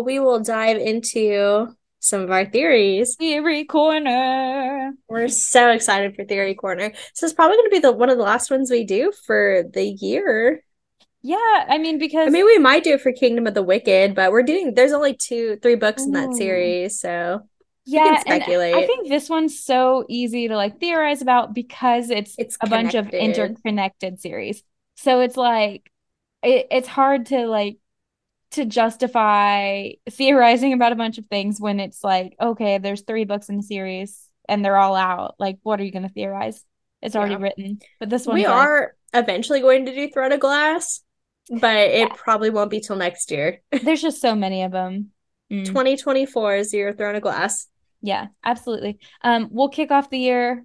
we will dive into some of our theories. Theory corner. We're so excited for Theory Corner. So it's probably going to be the one of the last ones we do for the year. Yeah, I mean because I mean, we might do it for Kingdom of the Wicked, but we're doing. There's only two, three books in that mm. series, so yeah, and speculate. I think this one's so easy to like theorize about because it's It's a bunch of interconnected series. So it's like it, it's hard to like to justify theorizing about a bunch of things when it's like, okay, there's three books in the series and they're all out. Like, what are you gonna theorize? It's already Yeah. written. But this one, we like, are eventually going to do Throne of Glass, but it probably won't be till next year. there's just so many of them. Mm. 2024 is your Throne of Glass. Yeah, absolutely. Um, we'll kick off the year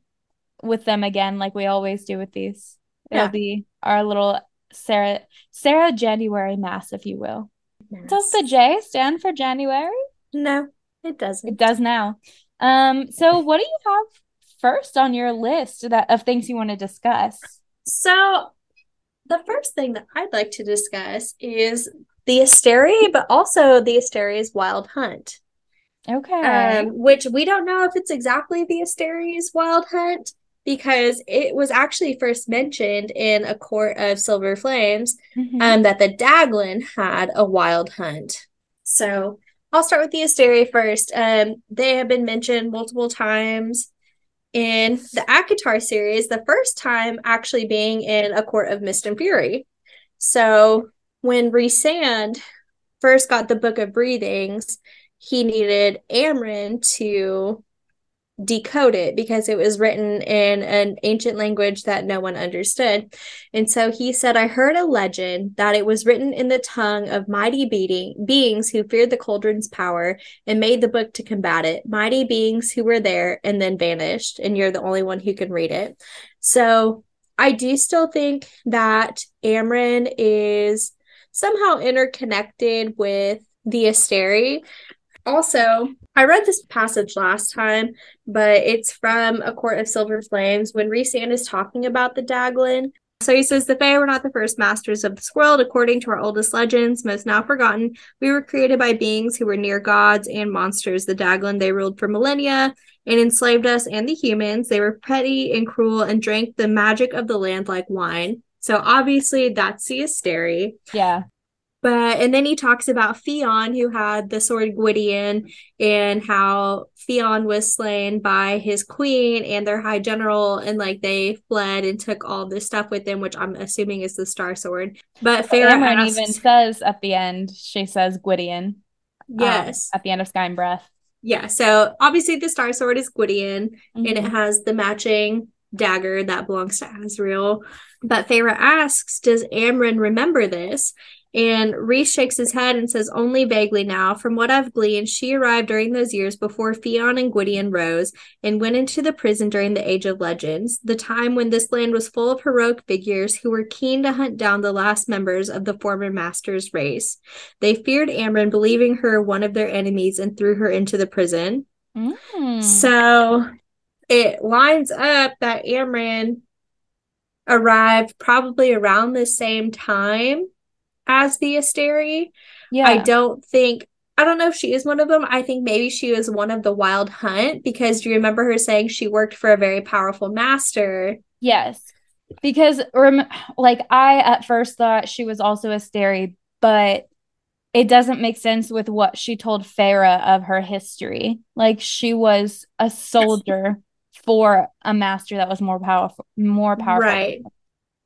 with them again, like we always do with these. It'll Yeah. be our little Sarah Sarah January Maas, if you will. Does the J stand for January? No, it It doesn't. It does now. Um, so what do you have first on your list that of things you want to discuss? So, the first thing that I'd like to discuss is the Asteri, but also the Asteri's Wild Hunt. Okay. um, which we don't know if it's exactly the Asteri's Wild Hunt because it was actually first mentioned in a court of silver flames Mhm. um, that the Daglan had a wild hunt. So I'll start with the Asteri first. Um, they have been mentioned multiple times in the ACOTAR series, the first time actually being in A Court of Mist and Fury. So when Rhysand first got the Book of Breathings, he needed Amren to decode it because it was written in an ancient language that no one understood. And so he said, I heard a legend that it was written in the tongue of mighty beating, beings who feared the cauldron's power and made the book to combat it. Mighty beings who were there and then vanished, and you're the only one who can read it. So I do still think that Amren is somehow interconnected with the Asteri. Also, I read this passage last time, but it's from A Court of Silver Flames when Rhysand is talking about the Daglan. So he says, The Fae were not the first masters of this world. According to our oldest legends, most now forgotten, we were created by beings who were near gods and monsters. The Daglin, they ruled for millennia and enslaved us and the humans. They were petty and cruel and drank the magic of the land like wine. So obviously, that's the Asteri. yeah. But and then he talks about Fionn, who had the sword Gwydion, and how Fionn was slain by his queen and their high general, and like they fled and took all this stuff with them, which I'm assuming is the Star Sword. But asks, even says at the end, she says Gwydion. um, yes, at the end of Sky and Breath. yeah. So obviously the Star Sword is Gwydion, and it Mhm. has the matching dagger that belongs to Azriel. But Feyre asks, Does Amryn remember this? And Rhys shakes his head and says, Only vaguely now. From what I've gleaned, she arrived during those years before Theon and Gwydion rose and went into the prison during the Age of Legends, the time when this land was full of heroic figures who were keen to hunt down the last members of the former master's race. They feared Amren, believing her one of their enemies, and threw her into the prison. Mm. So it lines up that Amren arrived probably around the same time as the Asteri. yeah. I don't think I don't know if she is one of them. I think maybe she was one of the Wild Hunt because do you remember her saying she worked for a very powerful master? Yes. Because rem- like I at first thought she was also a steri, but it doesn't make sense with what she told Feyre of her history. Like she was a soldier for a master that was more powerful more powerful. Right.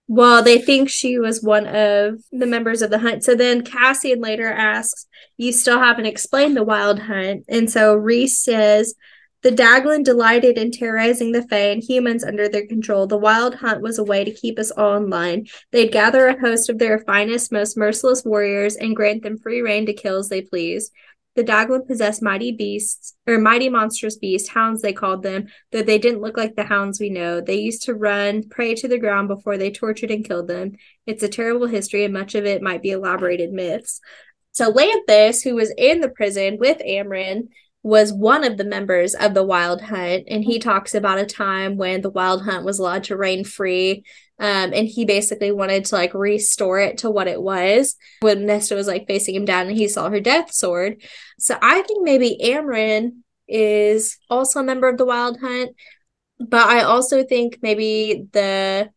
Well, they think she was one of the members of the hunt. So then Cassian later asks, You still haven't explained the wild hunt. And so Rhys says, The Daglan delighted in terrorizing the Fae and humans under their control. The wild hunt was a way to keep us all in line. They'd gather a host of their finest, most merciless warriors and grant them free reign to kill as they please. The Daglan possessed mighty beasts, or mighty monstrous beasts, hounds they called them, though they didn't look like the hounds we know. They used to run prey to the ground before they tortured and killed them. It's a terrible history, and much of it might be elaborated myths. So Lanthys, who was in the prison with Amren, was one of the members of the Wild Hunt, and he talks about a time when the Wild Hunt was allowed to reign free. Um, and he basically wanted to like restore it to what it was when Nesta was like facing him down and he saw her death sword. So I think maybe Amren is also a member of the Wild Hunt, but I also think maybe the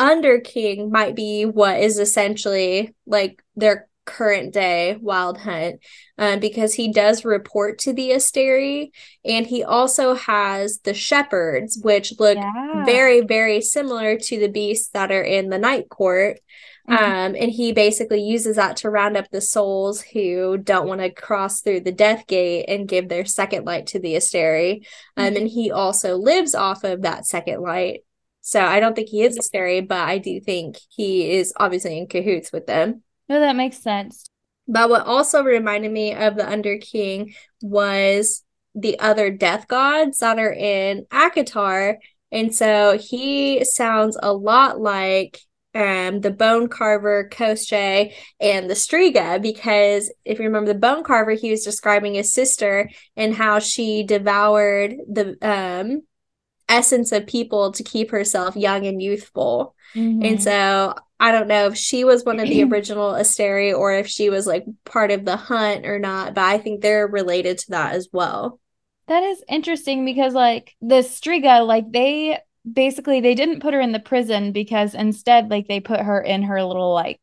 Under King might be what is essentially like their current day wild hunt um, because he does report to the Asteri and he also has the shepherds which look yeah. very very similar to the beasts that are in the night court mm-hmm. um, and he basically uses that to round up the souls who don't want to cross through the death gate and give their second light to the Asteri um, mm-hmm. and he also lives off of that second light so I don't think he is Asteri, but I do think he is obviously in cahoots with them. No, that makes sense. But what also reminded me of the Under King was the other death gods that are in ACOTAR. And so he sounds a lot like um, the bone carver Koschei and the Stryga because if you remember the bone carver, he was describing his sister and how she devoured the um, essence of people to keep herself young and youthful. Mm-hmm. And so I don't know if she was one of the original Asteri or if she was like part of the hunt or not, but I think they're related to that as well. That is interesting because like the Stryga, like they basically they didn't put her in the prison because instead like they put her in her little like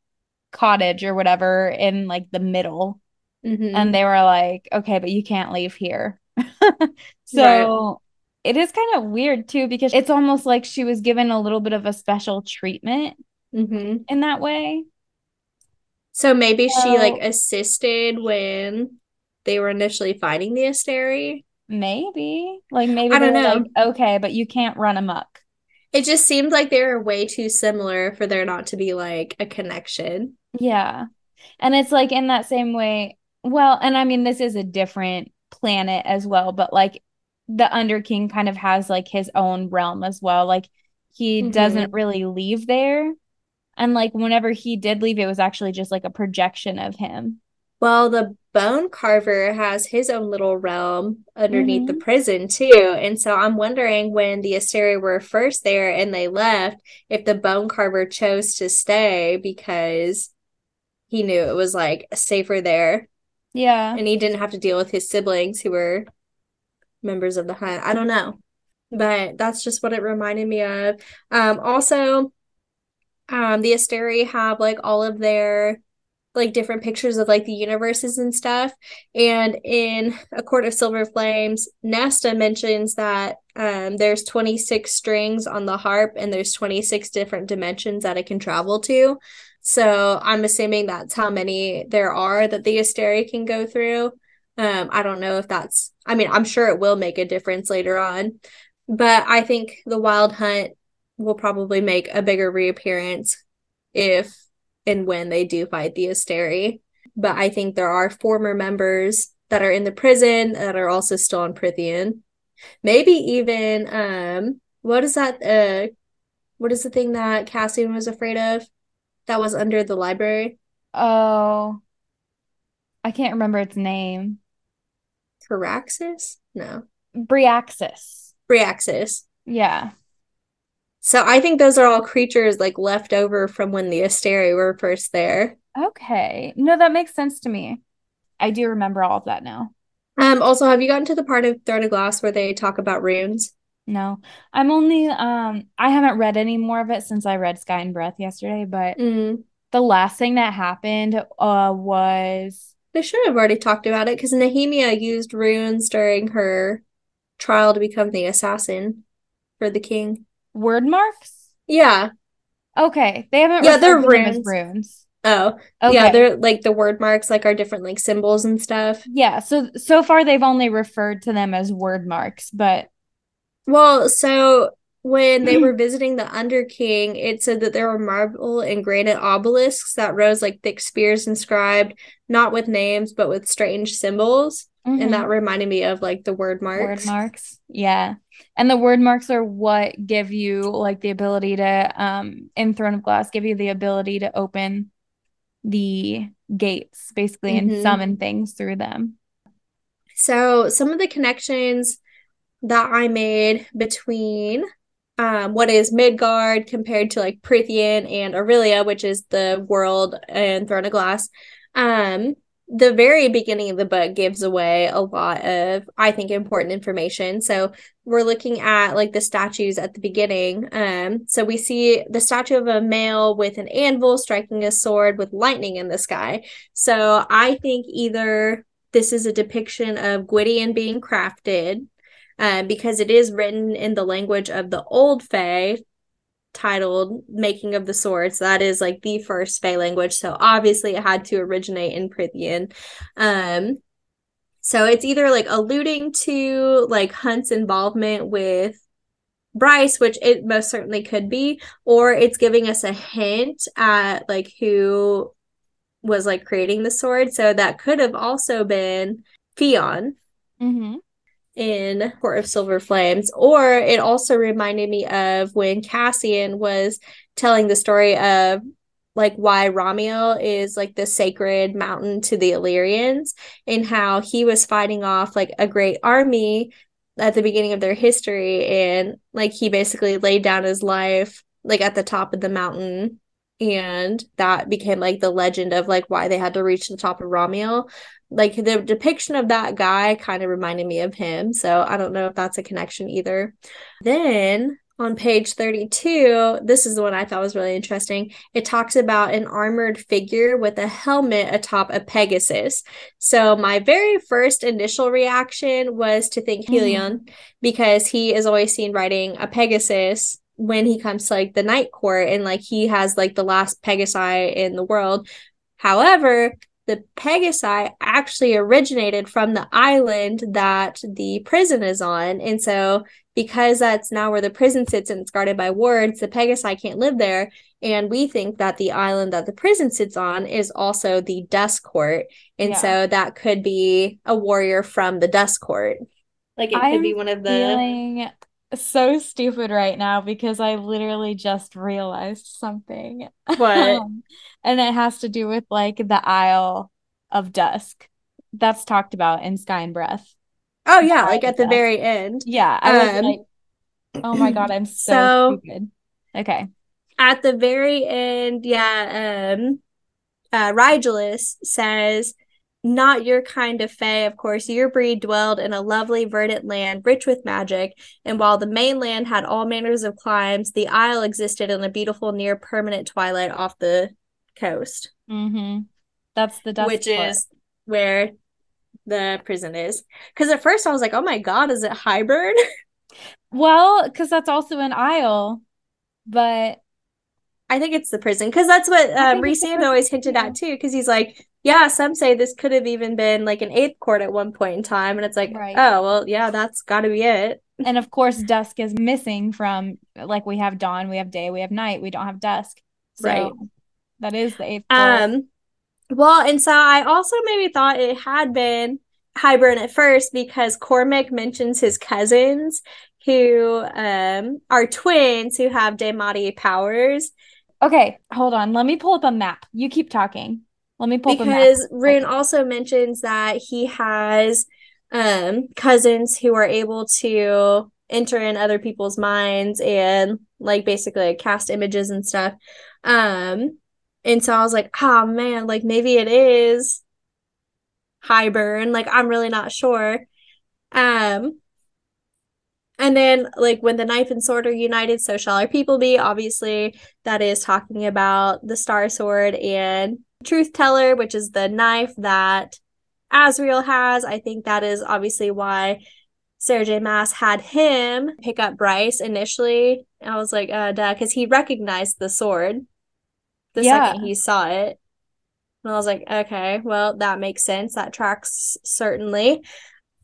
cottage or whatever in like the middle. Mm-hmm. And they were like, okay, but you can't leave here. so right. it is kind of weird too because it's almost like she was given a little bit of a special treatment mm-hmm. in that way. So maybe so, she like assisted when they were initially fighting the Asteri. Maybe, like maybe I don't know. Like, okay, but you can't run amok. It just seemed like they were way too similar for there not to be like a connection. Yeah, and it's like in that same way. Well, and I mean, this is a different planet as well, but like the Underking kind of has like his own realm as well. Like he mm-hmm. doesn't really leave there. And like whenever he did leave, it was actually just like a projection of him. Well, the bone carver has his own little realm underneath mm-hmm. the prison too. And so I'm wondering when the Asteri were first there and they left, if the bone carver chose to stay because he knew it was like safer there. Yeah. And he didn't have to deal with his siblings who were members of the hunt. I don't know. But that's just what it reminded me of. Um also um the Asteri have like all of their like different pictures of like the universes and stuff. And in A Court of Silver Flames, Nesta mentions that um, there's 26 strings on the harp and there's 26 different dimensions that it can travel to. So I'm assuming that's how many there are that the Asteri can go through. Um, I don't know if that's, I mean, I'm sure it will make a difference later on. But I think the Wild Hunt will probably make a bigger reappearance if and when they do fight the Asteri. But I think there are former members that are in the prison that are also still on Prythian. Maybe even um what is that uh what is the thing that Cassian was afraid of that was under the library? Oh. I can't remember its name. Caraxes? No. Bryaxis. Bryaxis. Yeah. So I think those are all creatures like left over from when the Asteri were first there. Okay. No, that makes sense to me. I do remember all of that now. Um also have you gotten to the part of Throne of Glass where they talk about runes? No. I'm only um I haven't read any more of it since I read Sky and Breath yesterday, but mm. the last thing that happened uh was they should have already talked about it because Nehemia used runes during her trial to become the assassin for the king word marks? Yeah. Okay. They haven't Yeah, they're runes. runes. Oh. Okay. Yeah, they're like the word marks like are different like symbols and stuff. Yeah, so so far they've only referred to them as word marks, but well, so when they were visiting the Under King, it said that there were marble and granite obelisks that rose like thick spears inscribed, not with names, but with strange symbols. Mm-hmm. And that reminded me of like the word marks. Word marks. Yeah. And the word marks are what give you like the ability to um in Throne of Glass give you the ability to open the gates basically mm-hmm. and summon things through them. So some of the connections that I made between um, what is Midgard compared to like Prythian and Erilea, which is the world and Throne of Glass. Um, the very beginning of the book gives away a lot of, I think, important information. So we're looking at like the statues at the beginning. Um, so we see the statue of a male with an anvil striking a sword with lightning in the sky. So I think either this is a depiction of Gwydion being crafted, uh, because it is written in the language of the old Fae, titled Making of the Swords. That is like the first Fae language. So obviously it had to originate in Prythian. Um so it's either like alluding to like Hunt's involvement with Bryce, which it most certainly could be, or it's giving us a hint at like who was like creating the sword. So that could have also been Fionn. Mm-hmm in Court of Silver Flames. Or it also reminded me of when Cassian was telling the story of like why Ramiel is like the sacred mountain to the Illyrians and how he was fighting off like a great army at the beginning of their history and like he basically laid down his life like at the top of the mountain and that became like the legend of like why they had to reach the top of Ramiel like the depiction of that guy kind of reminded me of him. So I don't know if that's a connection either. Then on page 32, this is the one I thought was really interesting. It talks about an armored figure with a helmet atop a Pegasus. So my very first initial reaction was to think mm-hmm. Helion mm. because he is always seen riding a Pegasus when he comes to like the night court and like he has like the last Pegasi in the world. However, the Pegasi actually originated from the island that the prison is on. And so, because that's now where the prison sits and it's guarded by wards, the Pegasi can't live there. And we think that the island that the prison sits on is also the Dusk Court. And yeah. so, that could be a warrior from the Dusk Court. Like, it I'm could be one of the. So stupid right now because I literally just realized something. What? and it has to do with like the Isle of Dusk. That's talked about in Sky and Breath. Oh yeah, like at the very end. Yeah, I was um, like, oh my god, I'm so, so stupid. Okay. At the very end, yeah, um uh Rigelus says not your kind of fae, of course. Your breed dwelled in a lovely verdant land rich with magic, and while the mainland had all manners of climes, the isle existed in a beautiful near permanent twilight off the coast. Mm-hmm. That's the Dusk which part. is where the prison is. Because at first I was like, "Oh my god, is it Hybern?" well, because that's also an isle, but I think it's the prison because that's what um, Rhysand always hinted at too. Because he's like, "Yeah, some say this could have even been like an eighth chord at one point in time," and it's like, right. "Oh, well, yeah, that's got to be it." And of course, dusk is missing from like we have dawn, we have day, we have night, we don't have dusk. So right. That is the eighth. Um, well, and so I also maybe thought it had been Hybern at first because Cormac mentions his cousins who um are twins who have Daemati powers. Okay, hold on. Let me pull up a map. You keep talking. Let me pull because Ruhn also mentions that he has um cousins who are able to enter in other people's minds and like basically like, cast images and stuff. Um and so I was like, oh man, like maybe it is Hybern. Like I'm really not sure. Um and then like when the knife and sword are united, so shall our people be. Obviously, that is talking about the Star Sword and Truth Teller, which is the knife that Azriel has. I think that is obviously why Sarah J. Maas had him pick up Bryce initially. I was like, uh, duh, because he recognized the sword the yeah. second he saw it. And I was like, okay, well, that makes sense. That tracks certainly.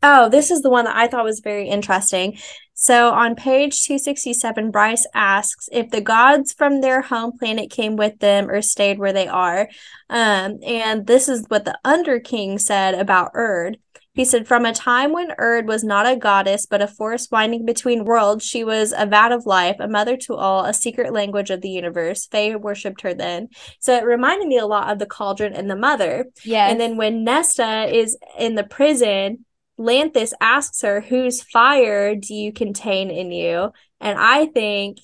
Oh, this is the one that I thought was very interesting. So on page 267, Bryce asks if the gods from their home planet came with them or stayed where they are. Um, and this is what the Underking said about Urd. He said, From a time when Urd was not a goddess, but a force winding between worlds, she was a vat of life, a mother to all, a secret language of the universe. Fae worshipped her then. So it reminded me a lot of the cauldron and the mother. Yeah. And then when Nesta is in the prison, Lanthys asks her, Whose fire do you contain in you? And I think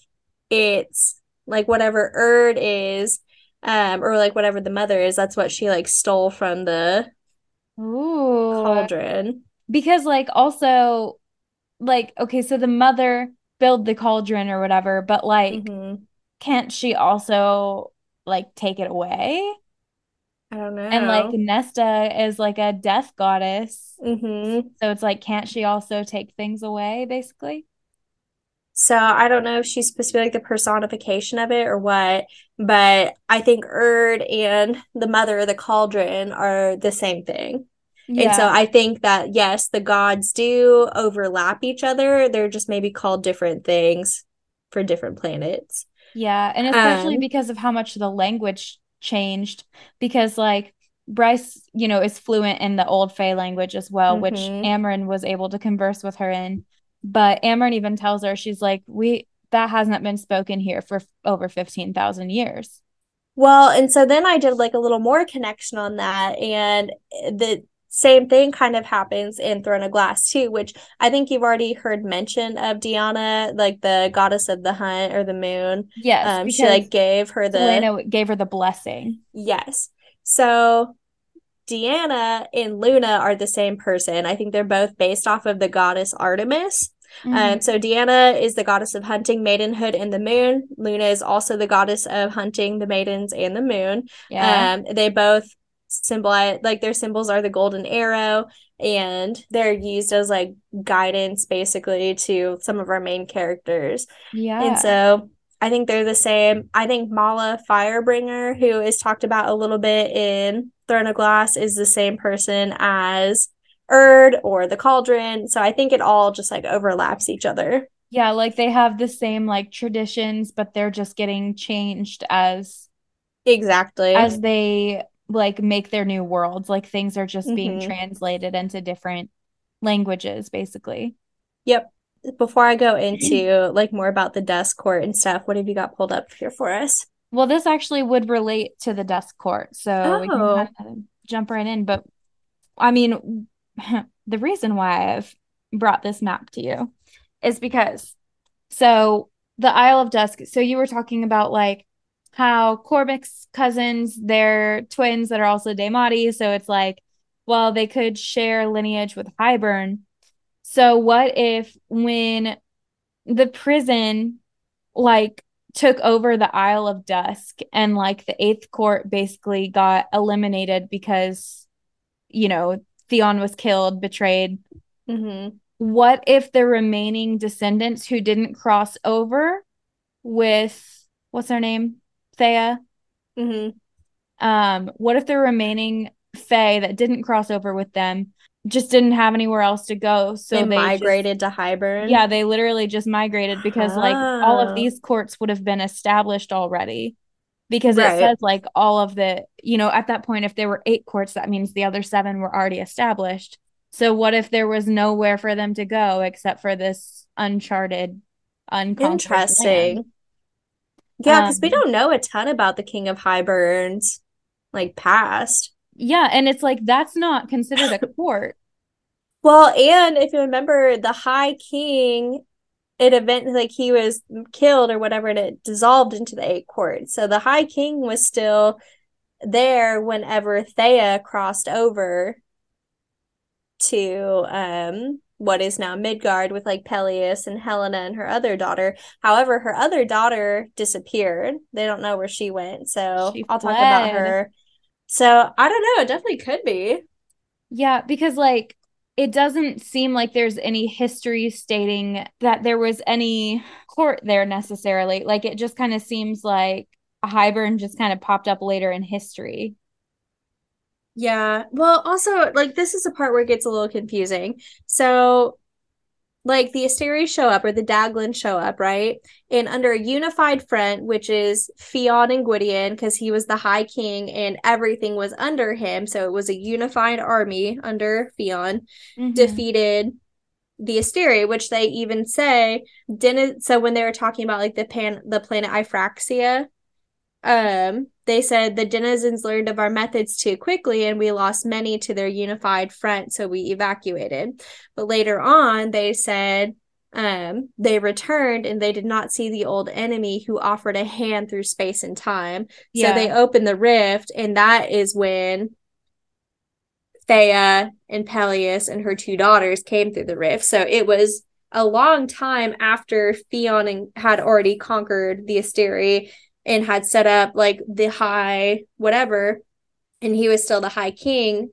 it's like whatever Urd is, um, or like whatever the mother is, that's what she like stole from the Ooh. cauldron. Because like also like okay, so the mother build the cauldron or whatever, but like Mhm. can't she also like take it away? I don't know. And like Nesta is like a death goddess. Mhm. So it's like, can't she also take things away, basically? So I don't know if she's supposed to be like the personification of it or what, but I think Urd and the mother of the cauldron are the same thing. And so I think that yes, the gods do overlap each other. They're just maybe called different things for different planets. Yeah. And especially Um, because of how much the language changed. Because like Bryce, you know, is fluent in the old Fae language as well, which mhm. Amarin was able to converse with her in. But Amarin even tells her, she's like, we that hasn't been spoken here for f- over 15,000 years. Well, and so then I did like a little more connection on that, and the same thing kind of happens in Throne of Glass too, which I think you've already heard mention of Deanna, like the goddess of the hunt or the moon. Yes, Um, she like gave her the Celaena gave her the blessing. yes. So Deanna and Luna are the same person. I think they're both based off of the goddess Artemis. Um, Mhm. so Deanna is the goddess of hunting, maidenhood, and the moon. Luna is also the goddess of hunting, the maidens, and the moon. Yeah. Um, they both symbolize like their symbols are the golden arrow, and they're used as like guidance basically to some of our main characters. Yeah. And so I think they're the same. I think Mala Firebringer, who is talked about a little bit in Throne of Glass, is the same person as Urd or the Cauldron. So I think it all just like overlaps each other. Yeah, like they have the same like traditions, but they're just getting changed as Exactly. as they like make their new worlds. Like things are just being Mhm. translated into different languages, basically. Yep. Before I go into like more about the Dusk Court and stuff, what have you got pulled up here for us? Well, this actually would relate to the Dusk Court, so we can Oh. kind of jump right in. But I mean, the reason why I've brought this map to you is because so the Isle of Dusk. So you were talking about like how Cormac's cousins, they're twins that are also Daemati. So it's like, well, they could share lineage with Hybern. So what if when the prison like took over the Isle of Dusk and like the Eighth Court basically got eliminated because, you know, Theon was killed, betrayed. Mm-hmm. What if the remaining descendants who didn't cross over with what's her name? Theia? Mm-hmm. Um, what if the remaining Fae that didn't cross over with them just didn't have anywhere else to go? So They they just- migrated to Hybern. yeah, they literally just migrated because like all Ah. of these courts would have been established already. Because Right. it says like all of the, you know, at that point, if there were eight courts, that means the other seven were already established. So what if there was nowhere for them to go except for this uncharted, unconquered Interesting. land? Yeah, because we Um, don't know a ton about the King of Hybern's like past. Yeah, and it's like that's not considered a court. Well, and if you remember, the High King, it event like he was killed or whatever, and it dissolved into the Eight Court. So the High King was still there whenever Theia crossed over to um what is now Midgard with like Pelias and Helena and her other daughter. However, her other daughter disappeared. They don't know where she went. So She I'll talk about her. So I don't know. It definitely could be. Yeah, because like it doesn't seem like there's any history stating that there was any court there necessarily. Like it just kind of seems like Hybern just kind of popped up later in history. Yeah. Well, also, like, this is the part where it gets a little confusing. So, like, the Asteri show up or the Daglan show up, right? And under a unified front, which is Theon and Gwydion, because he was the High King and everything was under him. So it was a unified army under Theon, Mhm. defeated the Asteri, which they even say didn't. So when they were talking about like the pan, the planet Ifraxia, um, they said the denizens learned of our methods too quickly and we lost many to their unified front, so we evacuated. But later on, they said um, they returned and they did not see the old enemy who offered a hand through space and time. Yeah. So they opened the rift, and that is when Theia and Pelias and her two daughters came through the rift. So it was a long time after Theon had already conquered the Asteri and had set up like the high whatever, and he was still the high king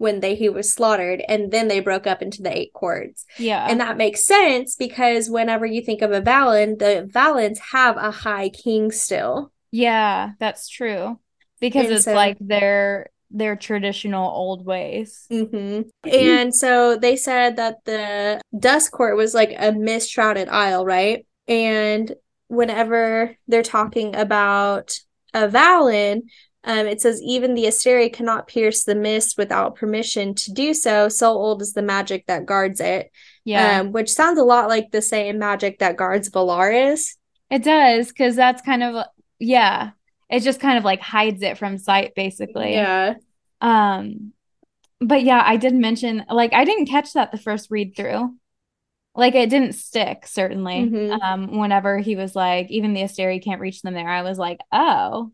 when they he was slaughtered and then they broke up into the eight courts. Yeah. And that makes sense because whenever you think of Avallen, the Valens have a high king still. Yeah, that's true. Because and it's so, like their their traditional old ways. Mm-hmm. And so they said that the Dusk Court was like a mist shrouded isle, right? And whenever they're talking about Avallen, um, it says even the Asteri cannot pierce the mist without permission to do so. So old is the magic that guards it. Yeah, um, which sounds a lot like the same magic that guards Velaris. It does because that's kind of yeah. It just kind of like hides it from sight, basically. Yeah. Um, but yeah, I did mention like I didn't catch that the first read through. Like it didn't stick certainly. Mm-hmm. Um, whenever he was like, even the Asteri can't reach them there, I was like, oh,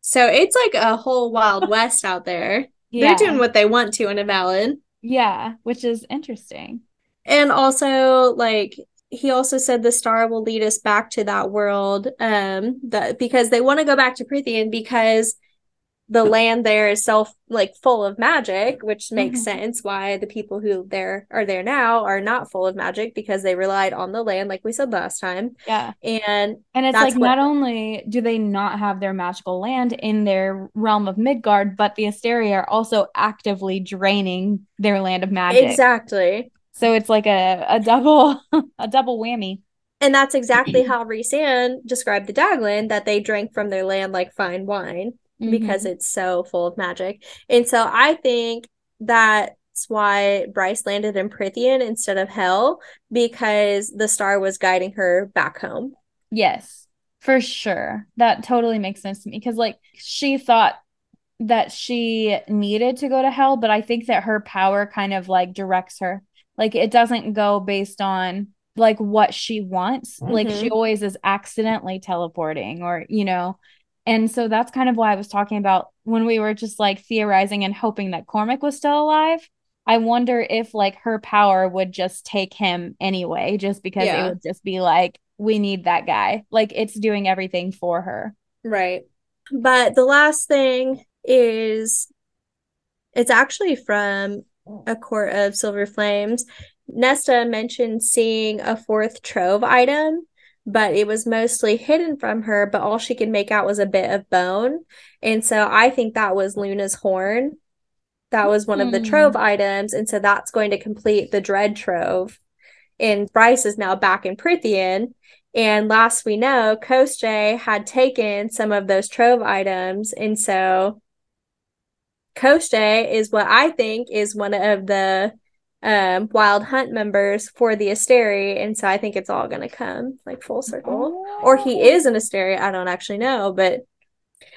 so it's like a whole wild west out there. Yeah. They're doing what they want to in Avallen. Yeah, which is interesting. And also like he also said the star will lead us back to that world um that because they want to go back to Prythian because the land there is self like full of magic, which makes mm-hmm. sense why the people who there are there now are not full of magic because they relied on the land, like we said last time. Yeah. And and it's like what... not only do they not have their magical land in their realm of Midgard, but the Asteri are also actively draining their land of magic. Exactly. So it's like a, a double a double whammy. And that's exactly how Rhysand described the Daglan, that they drank from their land like fine wine mm-hmm. because it's so full of magic. And so I think that's why Bryce landed in Prythian instead of Hell because the star was guiding her back home. Yes, for sure. That totally makes sense to me because, like, she thought that she needed to go to hell, but I think that her power kind of like directs her. Like, it doesn't go based on like what she wants. Mm-hmm. Like, she mm-hmm. always is accidentally teleporting or, you know, and so that's kind of why I was talking about when we were just like theorizing and hoping that Cormac was still alive. I wonder if like her power would just take him anyway, just because yeah. it would just be like, we need that guy. Like it's doing everything for her. Right. But the last thing is it's actually from a court of silver flames. Nesta mentioned seeing a fourth trove item but it was mostly hidden from her, but all she could make out was a bit of bone. And so I think that was Luna's horn. That was one mm. of the trove hmm. items. And so that's going to complete the dread trove. And Bryce is now back in Prythian. And last we know, Koschei had taken some of those trove items. And so Koschei is what I think is one of the um wild hunt members for the Asteri and so I think it's all going to come like full circle oh. or he oh. is an Asteri I don't actually know but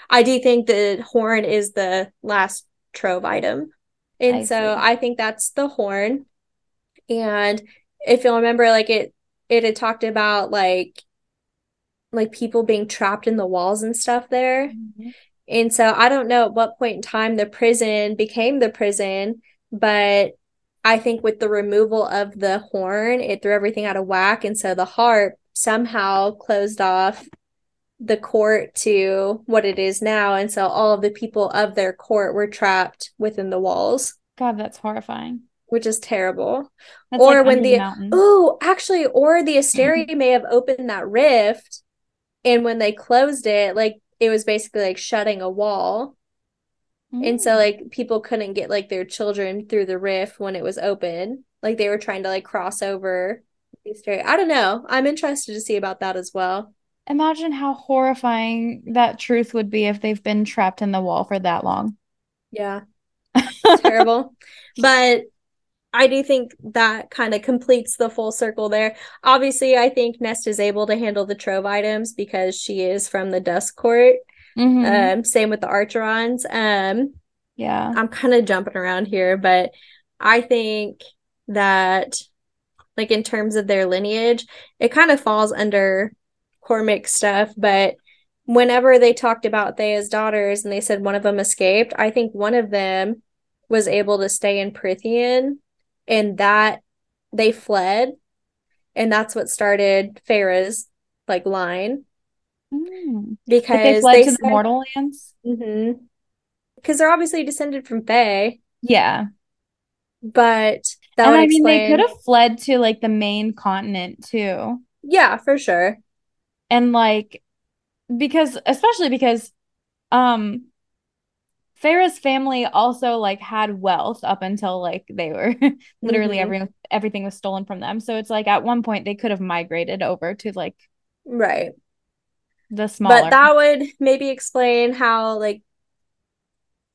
I do think the horn is the last trove item and I so see. I think that's the horn and if you'll remember like it it had talked about like like people being trapped in the walls and stuff there mm-hmm. and so I don't know at what point in time the prison became the prison but I think with the removal of the horn, it threw everything out of whack. And so the harp somehow closed off the court to what it is now. And so all of the people of their court were trapped within the walls. God, that's horrifying. Which is terrible. That's or like when the, oh, actually, or the Asteri may have opened that rift, and when they closed it, like it was basically like shutting a wall. And so mm. like people couldn't get like their children through the rift when it was open. Like they were trying to like cross over I don't know. I'm interested to see about that as well. Imagine how horrifying that truth would be if they've been trapped in the wall for that long. Yeah. terrible. But I do think that kind of completes the full circle there. Obviously, I think Nest is able to handle the trove items because she is from the Dusk Court. Mhm. Um, same with the Archerons. Um, Yeah. I'm kind of jumping around here, but I think that, like, in terms of their lineage, it kind of falls under Cormac stuff. But whenever they talked about Theia's daughters and they said one of them escaped, I think one of them was able to stay in Prythian and that they fled. And that's what started Feyre's like line Mm. because they fled said, the Mortal Lands. hmm because they're obviously descended from Fae, Yeah. but that And I mean, they could have fled to like the main continent too. Yeah, for sure. And like because especially because um Feyre's family also like had wealth up until like they were literally Mhm. every everything was stolen from them. So it's like at one point they could have migrated over to like Right. The smaller. But that would maybe explain how like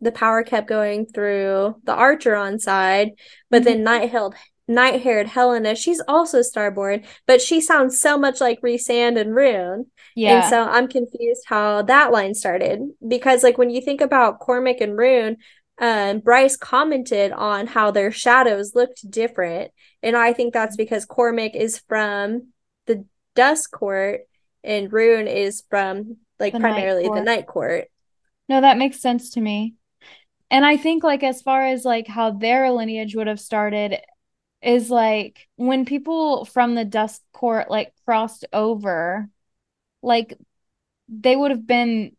the power kept going through the Archeron side, but then Mhm. night-haired night-haired Helena, she's also starborn, but she sounds so much like Rhysand and Ruhn. yeah. And so I'm confused how that line started because like when you think about Cormac and Ruhn, um, Bryce commented on how their shadows looked different. And I think that's because Cormac is from the Dusk Court and Ruhn is from like The Night primarily the Night Court. No, that makes sense to me. And I think like as far as like how their lineage would have started is like when people from the Dusk Court like crossed over, like they would have been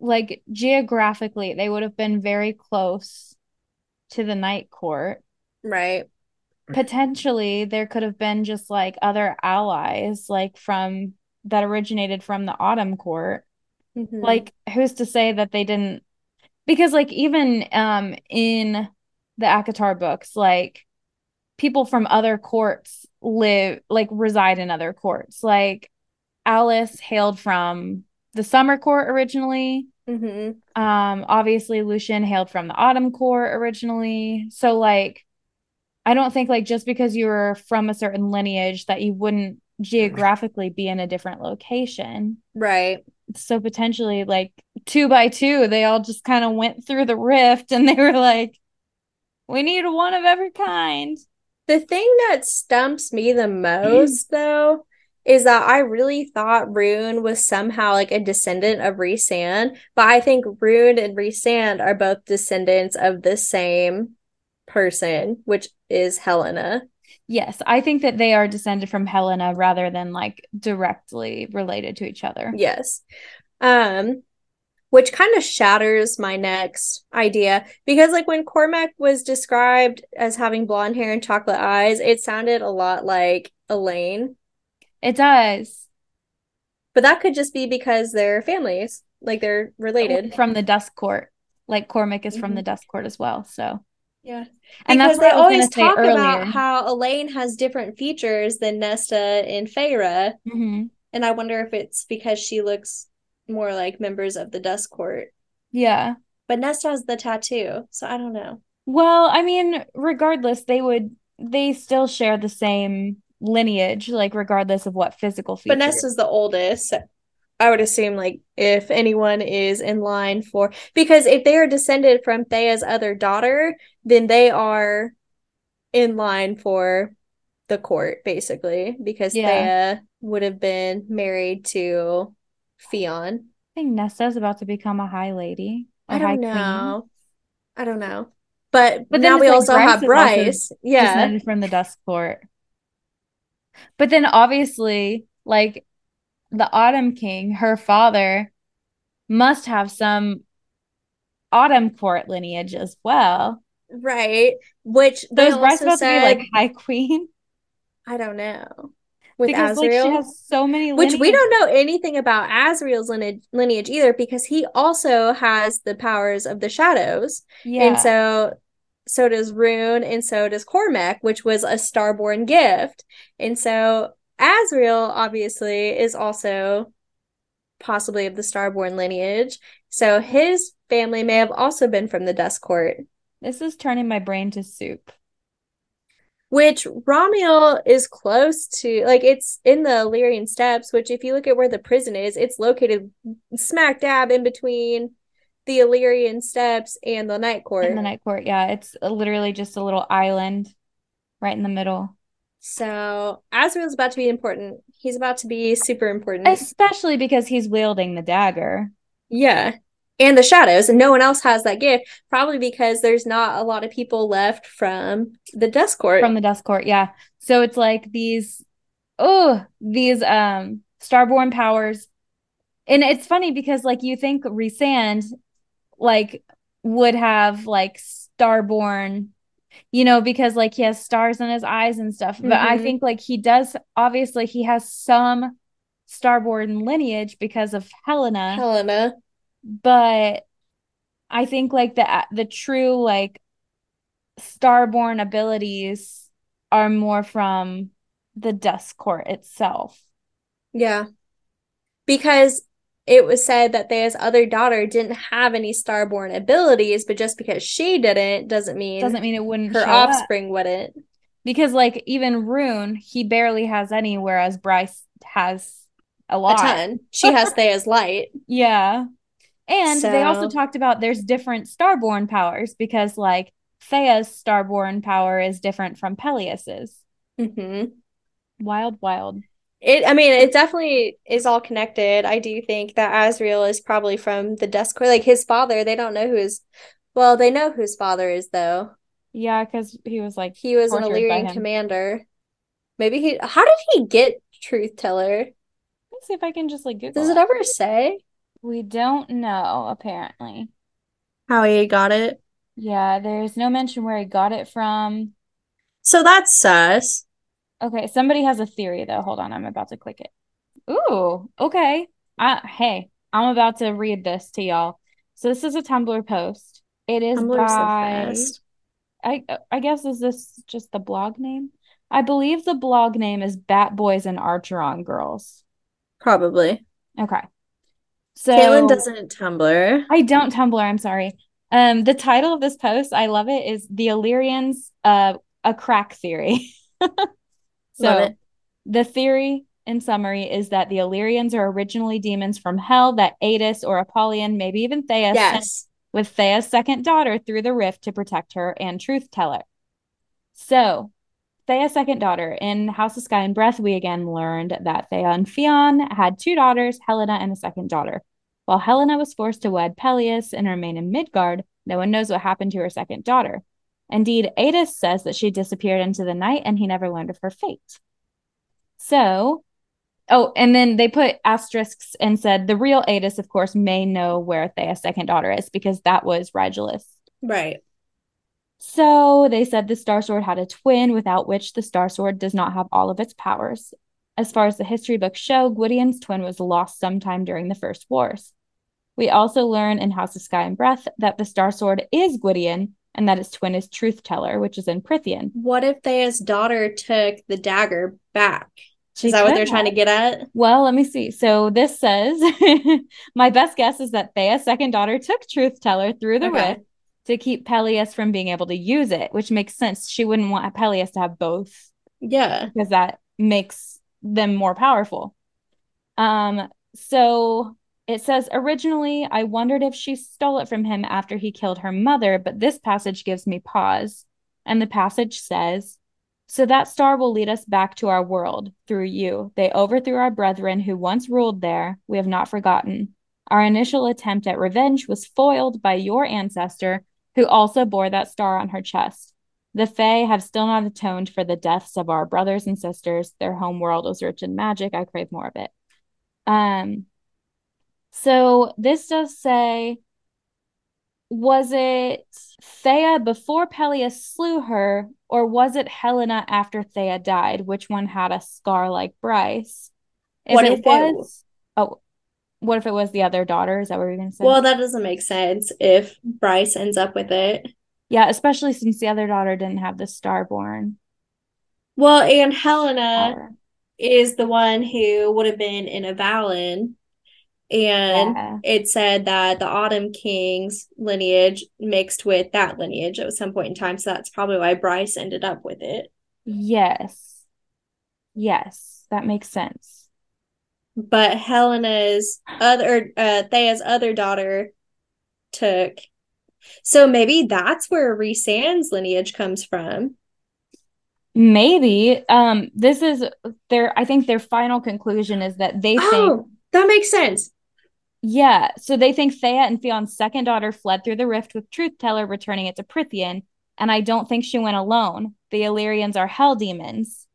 like geographically, they would have been very close to the Night Court. Right. Potentially, there could have been just like other allies like from that originated from the Autumn Court. Mhm. like who's to say that they didn't because like even um in the ACOTAR books like people from other courts live like reside in other courts like Alis hailed from the Summer Court originally Mhm. um obviously Lucien hailed from the Autumn Court originally so like I don't think like just because you were from a certain lineage that you wouldn't geographically be in a different location Right. so potentially like two by two they all just kind of went through the rift and they were like we need one of every kind The thing that stumps me the most, though, is that I really thought Ruhn was somehow like a descendant of Rhysand, but I think Ruhn and Rhysand are both descendants of the same person, which is Helena. Yes i think that they are descended from helena rather than like directly related to each other Yes. Um, which kind of shatters my next idea because like when Cormac was described as having blonde hair and chocolate eyes, it sounded a lot like Elain. it does But that could just be because they're families, like they're related. from the dusk court like cormac is from Mhm. the dusk court as well so Yeah. and because that's they what I was always talk earlier about how Elain has different features than Nesta and Feyre. Mhm. And I wonder if it's because she looks more like members of the Dusk Court. yeah But Nesta has the tattoo, so I don't know. well i mean regardless they would they still share the same lineage like regardless of what physical features But Nesta's the oldest. I would assume like if anyone is in line for because if they are descended from Theia's other daughter, then they are in line for the court, basically, because Yeah. Theia would have been married to Fionn. I think Nesta's about to become a high lady. a I don't queen. know. I don't know. But, But now we like also Bryce have Bryce. Yeah. Descended from the Dusk Court. But then obviously, like the Autumn King, her father must have some Autumn Court lineage as well. Right. Which those is Bryce to be like High Queen? I don't know. With because like she has so many Which we don't know anything about Azriel's lineage, lineage either, because he also has the powers of the shadows. Yeah. And so so does Ruhn, and so does Cormac, which was a starborn gift. And so Azriel obviously is also possibly of the starborn lineage. So his family may have also been from the Dusk Court. This is turning my brain to soup. which Ramiel is close to like it's in the Illyrian steppes, which if you look at where the prison is, it's located smack dab in between the Illyrian steppes and the night court. In the night court, yeah. It's literally just a little island right in the middle. So Azriel's about to be important. He's about to be super important. Especially because he's wielding the dagger. Yeah. And the shadows, and no one else has that gift. Probably because there's not a lot of people left from the Dusk Court. From the Dusk Court, yeah. So it's like these oh, these um starborn powers. And it's funny because like you think Rhysand like would have like starborn you know, because like he has stars in his eyes and stuff. But mm-hmm. I think like he does obviously he has some starborn lineage because of Helena. Helena. But I think like the the true like starborn abilities are more from the Dusk Court itself. Yeah. Because it was said that Theia's other daughter didn't have any starborn abilities, but just because she didn't doesn't mean doesn't mean it wouldn't her offspring up. wouldn't. Because like even Ruhn, he barely has any, whereas Bryce has a lot. A ton. She has Theia's light. Yeah. And so... they also talked about there's different starborn powers because like Theia's starborn power is different from Pelias's. Mm-hmm. Wild, wild. It I mean, it definitely is all connected. I do think that Azriel is probably from the Dusk Court. Like his father, they don't know who his well, they know whose father is though. Yeah, because he was like he was an Illyrian commander. Maybe he how did he get truth teller? Let's see if I can just like Google. Does it, it ever say? We don't know, apparently. How he got it? Yeah, there's no mention where he got it from. So that's sus. Okay, somebody has a theory though. Hold on, I'm about to click it. Ooh, okay. Uh, hey, I'm about to read this to y'all. So this is a Tumblr post. It is Tumblr by. I I guess is this just the blog name? I believe the blog name is Bat Boys and Archeron Girls. Probably. Okay. So Caitlin doesn't Tumblr. I don't Tumblr. I'm sorry. Um, the title of this post, I love it, is "The Illyrians, uh, a crack theory." So the theory in summary is that the Illyrians are originally demons from hell that Aidas or Apollyon, maybe even Theia, yes. with Theia's second daughter through the rift to protect her and truth teller. So Theia's second daughter in House of Sky and Breath, we again learned that Theia and Fionn had two daughters, Helena and a second daughter. While Helena was forced to wed Pelias and remain in Midgard, no one knows what happened to her second daughter. Indeed, Aidas says that she disappeared into the night and he never learned of her fate. So, oh, and then they put asterisks and said the real Aidas, of course, may know where Theia's second daughter is because that was Rigelus. Right. So they said the Star Sword had a twin, without which the Star Sword does not have all of its powers. As far as the history books show, Gwydion's twin was lost sometime during the First Wars. We also learn in House of Sky and Breath that the Star Sword is Gwydion, and that his twin is Truth Teller, which is in Prythian. What if Theia's daughter took the dagger back? She is that what they're have. trying to get at? Well, let me see. So this says my best guess is that Theia's second daughter took Truth Teller through the okay. rift to keep Pelias from being able to use it, which makes sense. She wouldn't want Pelias to have both. Yeah. Because that makes them more powerful. Um, so it says, originally, I wondered if she stole it from him after he killed her mother, but this passage gives me pause. And the passage says, So that star will lead us back to our world through you. They overthrew our brethren who once ruled there. We have not forgotten. Our initial attempt at revenge was foiled by your ancestor, who also bore that star on her chest. The Fae have still not atoned for the deaths of our brothers and sisters. Their home world was rich in magic. I crave more of it. Um, so this does say, was it Theia before Pelias slew her, or was it Helena after Theia died? Which one had a scar like Bryce? If what it if was, it... oh, what if it was the other daughter? Is that what you're gonna say? Well, that doesn't make sense if Bryce ends up with it. Yeah, especially since the other daughter didn't have the starborn. Well, and Helena is the one who would have been in Avallen and yeah. it said that the autumn king's lineage mixed with that lineage at some point in time so that's probably why bryce ended up with it Yes. Yes, that makes sense. But Helena's other uh Theia's other daughter took. So maybe that's where Rhysand's lineage comes from. Maybe. Um, this is their I think their final conclusion is that they think Oh, that makes sense. Yeah, so they think Theia and Fionn's second daughter fled through the rift with Truth Teller, returning it to Prythian, and I don't think she went alone. The Illyrians are hell demons.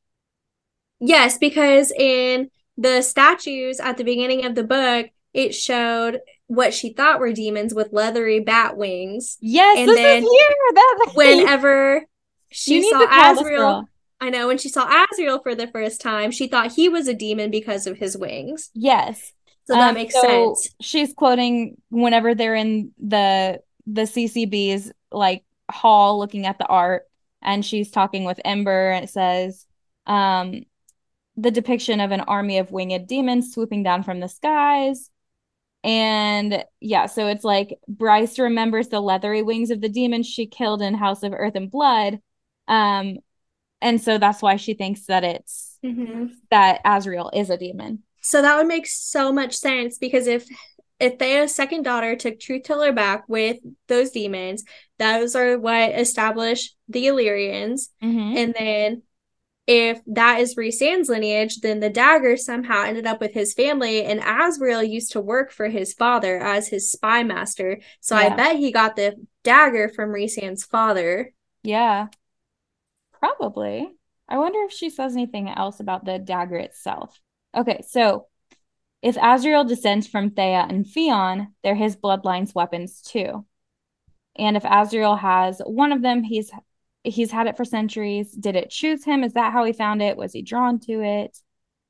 Yes, because in the statues at the beginning of the book, it showed what she thought were demons with leathery bat wings. Yes, And this then is here. That Whenever she saw Azriel. I know when she saw Azriel for the first time, she thought he was a demon because of his wings. Yes. So that Um, makes so sense. She's quoting whenever they're in the the CCB's like hall looking at the art, and she's talking with Ember, and it says, um, the depiction of an army of winged demons swooping down from the skies. And yeah, so it's like Bryce remembers the leathery wings of the demons she killed in House of Earth and Blood. Um, and so that's why she thinks that it's Mhm. that Azriel is a demon. So that would make so much sense because if if Theia's second daughter took Truth Teller back with those demons, those are what established the Illyrians. Mhm. And then if that is Rhysand's lineage, then the dagger somehow ended up with his family, and Azriel used to work for his father as his spy master. So I bet he got the dagger from Rhysand's father. Yeah, probably. I wonder if she says anything else about the dagger itself. Okay, so if Azriel descends from Theia and Fionn, they're his bloodline's weapons too. And if Azriel has one of them, he's he's had it for centuries. Did it choose him? Is that how he found it? Was he drawn to it?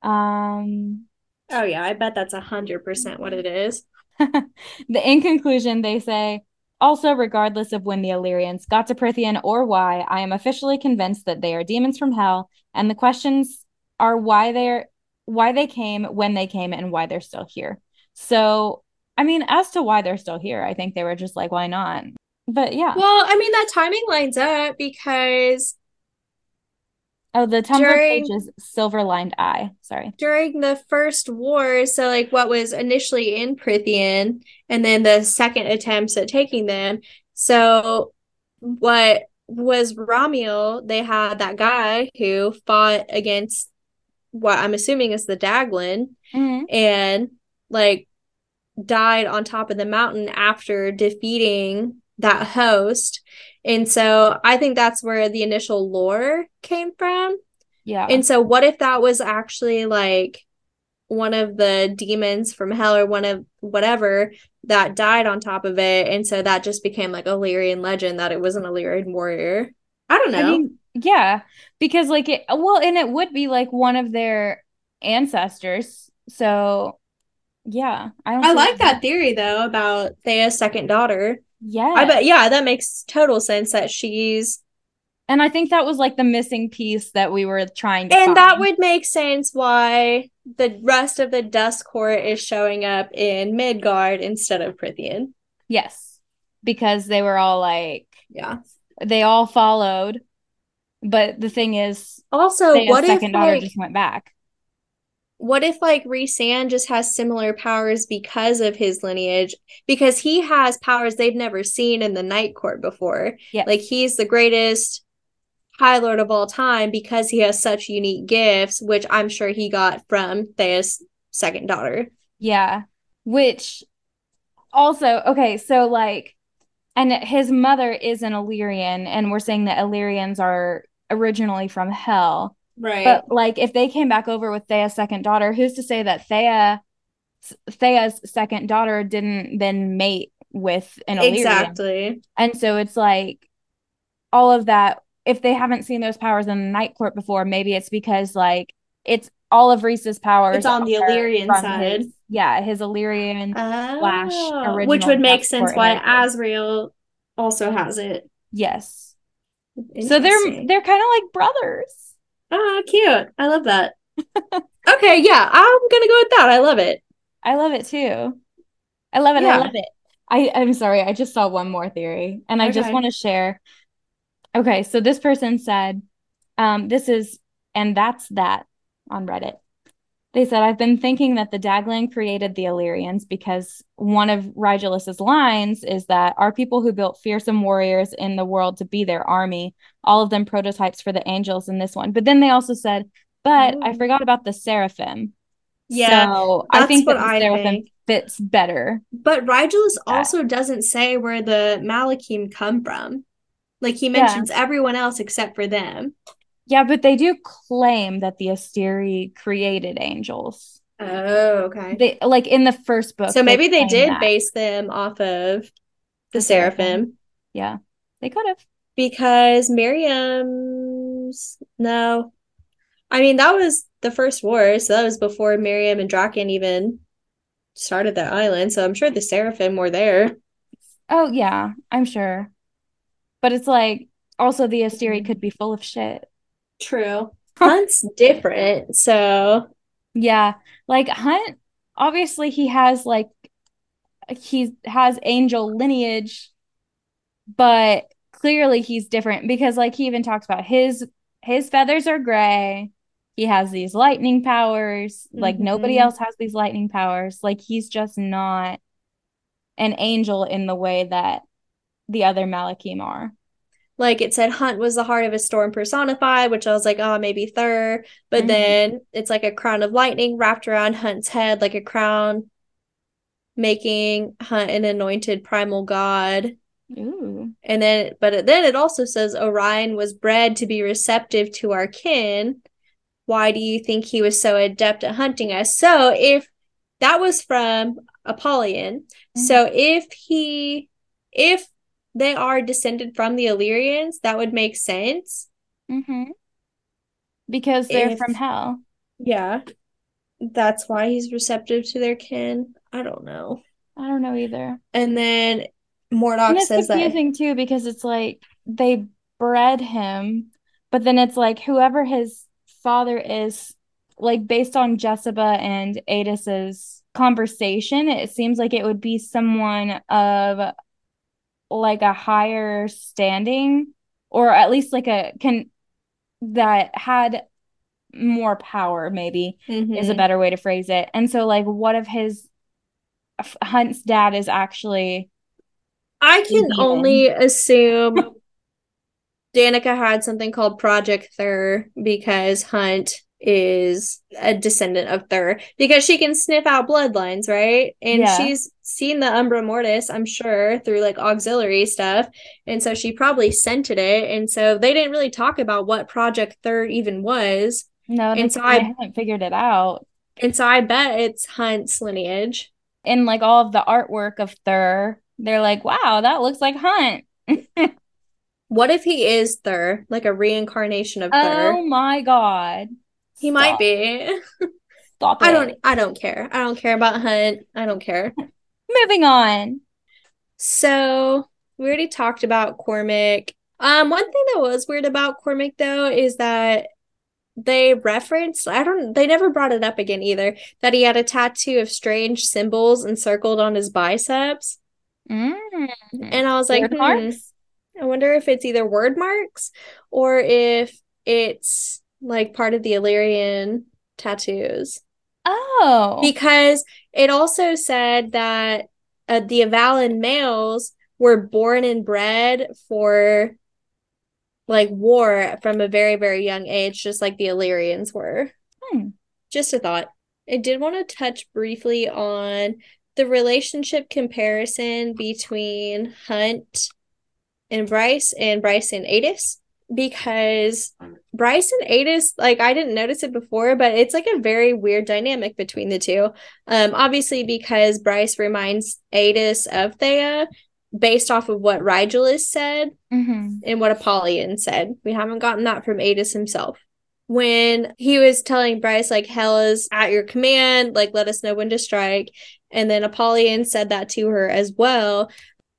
Um Oh yeah, I bet that's a hundred percent what it is. the in conclusion, they say, also, regardless of when the Illyrians got to Prythian or why, I am officially convinced that they are demons from hell, and the questions are why they're why they came, when they came, and why they're still here. So, I mean, as to why they're still here, I think they were just like, why not? But yeah. Well, I mean that timing lines up because oh, the Tumblr during- page is silver lined eye. Sorry. during the first war, so like what was initially in Prythian and then the second attempts at taking them. So what was Ramiel, they had that guy who fought against what I'm assuming is the Daglan Mhm. and like died on top of the mountain after defeating that host. And so I think that's where the initial lore came from. Yeah. And so, what if that was actually like one of the demons from hell or one of whatever that died on top of it? And so that just became like a Lyrian legend that it was an Illyrian warrior. I don't know. I mean, yeah, because like it, well, and it would be like one of their ancestors. So, yeah, I don't. I like why- that theory though about Theia's second daughter. Yeah, I bet, yeah, that makes total sense that she's, and I think that was like the missing piece that we were trying to. and that would make sense why the rest of the Dusk Court is showing up in Midgard instead of Prythian. yes, because they were all like Yeah. they all followed, but the thing is, Also, what if second daughter like, just went back. what if like Rhysand just has similar powers because of his lineage? Because he has powers they've never seen in the Night Court before. Yes. Like he's the greatest High Lord of all time because he has such unique gifts, which I'm sure he got from Theia's second daughter. Yeah. Which also, okay, so like, and his mother is an Illyrian, and we're saying that Illyrians are originally from hell. Right. But like, if they came back over with Theia's second daughter, who's to say that Theia, Theia's second daughter didn't then mate with an Illyrian? exactly. And so it's like all of that. If they haven't seen those powers in the Night Court before, maybe it's because like it's all of Rhys's powers. It's on the Illyrian side. his- yeah, his Illyrian. Oh, original which would make sense why. Azriel also has it. Yes. So they're they're kind of like brothers. Oh, cute. I love that. okay, yeah, I'm gonna go with that. I love it. I love it too. I love it. I love it. I I'm sorry. I just saw one more theory, and I just want to share. Okay, so this person said Um, this is, and that's that on Reddit. They said, I've been thinking that the Daglan created the Illyrians because one of Rigelus's lines is that our people who built fearsome warriors in the world to be their army, all of them prototypes for the angels in this one. But then they also said, but Ooh. I oh. forgot about the seraphim. Yeah. So I think that the I seraphim think. fits better. But Rigelus also doesn't say where the Malachim come from. Like he mentions yeah. everyone else except for them. Yeah, but they do claim that the Asteri created angels. Oh, okay. They like in the first book. So maybe they, they did that. base them off of the, the seraphim. seraphim. Yeah, they could have. Because Miryam's no. I mean, that was the first war, so that was before Miryam and Drakon even started that island. So I'm sure the seraphim were there. Oh yeah, I'm sure. But it's like also the Asteri could be full of shit. True. Hunt's different. So, yeah. Like Hunt, obviously, he has like, he has angel lineage, but clearly he's different because, like, he even talks about his his feathers are gray. He has these lightning powers. Like, mm-hmm. nobody else has these lightning powers. Like, he's just not an angel in the way that the other Malachim are like it said hunt was the heart of a storm personified which i was like oh maybe Thurr but mm-hmm. then it's like a crown of lightning wrapped around hunt's head like a crown making hunt an anointed primal god Ooh. and then but then it also says orion was bred to be receptive to our kin why do you think he was so adept at hunting us so if that was from apollyon mm-hmm. so if he if they are descended from the Illyrians, that would make sense. Mm-hmm. Because they're if, from hell. Yeah. That's why he's receptive to their kin. I don't know. I don't know either. And then Mordoc and says that. confusing too because it's like they bred him, but then it's like whoever his father is, like based on Jesiba and Aidas's conversation, it seems like it would be someone of like a higher standing or at least like a can that had more power maybe mm-hmm. is a better way to phrase it and so like what if his hunt's dad is actually i can only assume danica had something called project Thurr because hunt is a descendant of Thurr because she can sniff out bloodlines, right? And yeah. she's seen the Umbra Mortis, I'm sure, through like auxiliary stuff. And so she probably scented it. And so they didn't really talk about what Project Thurr even was. No, and so I, I haven't figured it out. And so I bet it's Hunt's lineage. In like all of the artwork of Thurr, they're like, wow, that looks like Hunt. what if he is Thurr, like a reincarnation of Thurr? Oh my god. He Stop. might be. Stop it. I don't I don't care. I don't care about Hunt. I don't care. Moving on. So we already talked about Cormac. Um, one thing that was weird about Cormac though is that they referenced I don't they never brought it up again either that he had a tattoo of strange symbols encircled on his biceps. Mm. And I was like, hmm, I wonder if it's either Wyrdmarks or if it's like part of the Illyrian tattoos. Oh. Because it also said that uh, the Avallen males were born and bred for like war from a very, very young age, just like the Illyrians were. Hmm. Just a thought. I did want to touch briefly on the relationship comparison between Hunt and Bryce and Bryce and Aidas because Bryce and Aidas, like I didn't notice it before, but it's like a very weird dynamic between the two. Um, obviously because Bryce reminds Aidas of Theia based off of what Rigelus said mm-hmm. and what Apollyon said. We haven't gotten that from Aidas himself. When he was telling Bryce, like, hell is at your command, like, let us know when to strike. And then Apollyon said that to her as well.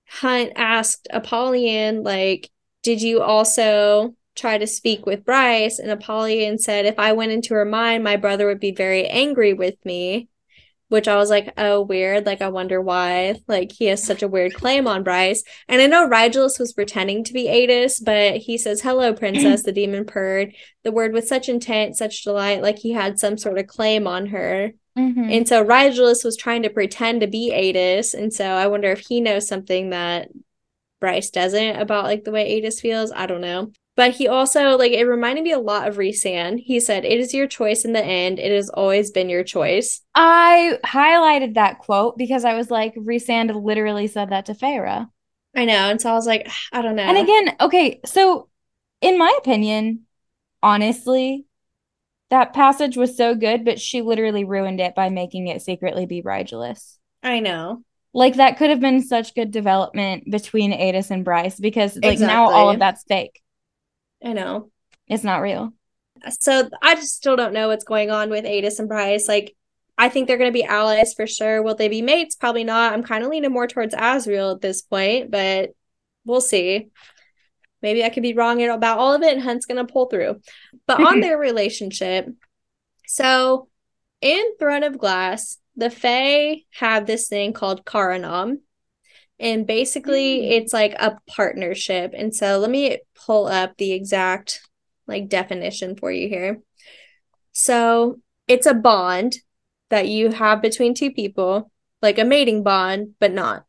Hunt asked Apollyon, like, did you also try to speak with Bryce? And Apollyon said, if I went into her mind, my brother would be very angry with me. which I was like, oh, weird. Like, I wonder why. Like, he has such a weird claim on Bryce. And I know Rigelus was pretending to be Aidas, but he says, hello, princess, the demon purred. The word with such intent, such delight, like he had some sort of claim on her. Mm-hmm. And so Rigelus was trying to pretend to be Aidas. And so I wonder if he knows something that Bryce doesn't about like the way Aidas feels. I don't know. But he also like it reminded me a lot of Rhysand. He said, "It is your choice in the end. It has always been your choice." I highlighted that quote because I was like, Rhysand literally said that to Feyre. I know, and so I was like, I don't know. And again, okay, so in my opinion, honestly, that passage was so good, but she literally ruined it by making it secretly be Rigelus. I know. Like that could have been such good development between Aidas and Bryce because like exactly. now all of that's fake. I know. It's not real. So I just still don't know what's going on with Aidas and Bryce. Like, I think they're going to be allies for sure. Will they be mates? Probably not. I'm kind of leaning more towards Azriel at this point, but we'll see. Maybe I could be wrong about all of it and Hunt's going to pull through. But on their relationship, so in Throne of Glass, the Fae have this thing called Carranam, and basically mm. it's like a partnership. And so let me pull up the exact like definition for you here. So it's a bond that you have between two people like a mating bond but not.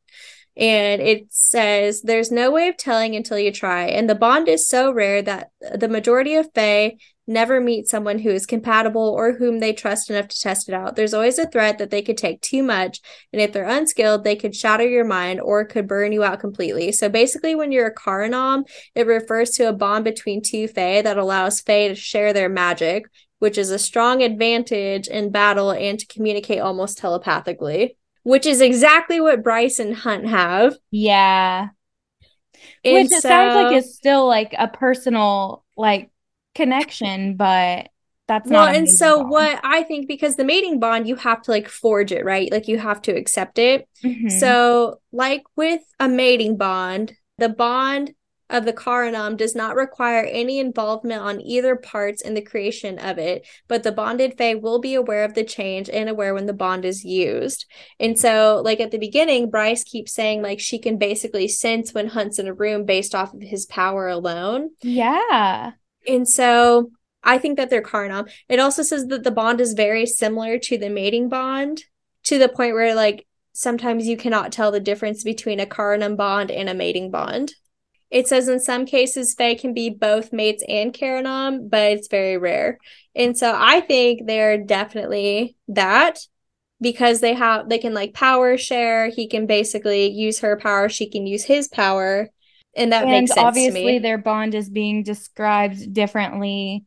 And it says there's no way of telling until you try. And the bond is so rare that the majority of fae never meet someone who is compatible or whom they trust enough to test it out. There's always a threat that they could take too much, and if they're unskilled, they could shatter your mind or could burn you out completely. So basically, when you're a Carranam, it refers to a bond between two Fae that allows Fae to share their magic, which is a strong advantage in battle and to communicate almost telepathically, which is exactly what Bryce and Hunt have. Yeah. And which it so, sounds like it's still like a personal like connection, but that's well, and so bond. what I think because the mating bond, you have to like forge it, right? Like you have to accept it. Mm-hmm. So, like with a mating bond, the bond of the Carranam does not require any involvement on either parts in the creation of it, but the bonded Fae will be aware of the change and aware when the bond is used. And so, like at the beginning, Bryce keeps saying like she can basically sense when Hunt's in a room based off of his power alone. Yeah. And so I think that they're Carranam. It also says that the bond is very similar to the mating bond to the point where like sometimes you cannot tell the difference between a Carranam bond and a mating bond. It says in some cases Fae can be both mates and Carranam, but it's very rare. And so I think they're definitely that because they have they can like power share. He can basically use her power, she can use his power and that and makes sense obviously their bond is being described differently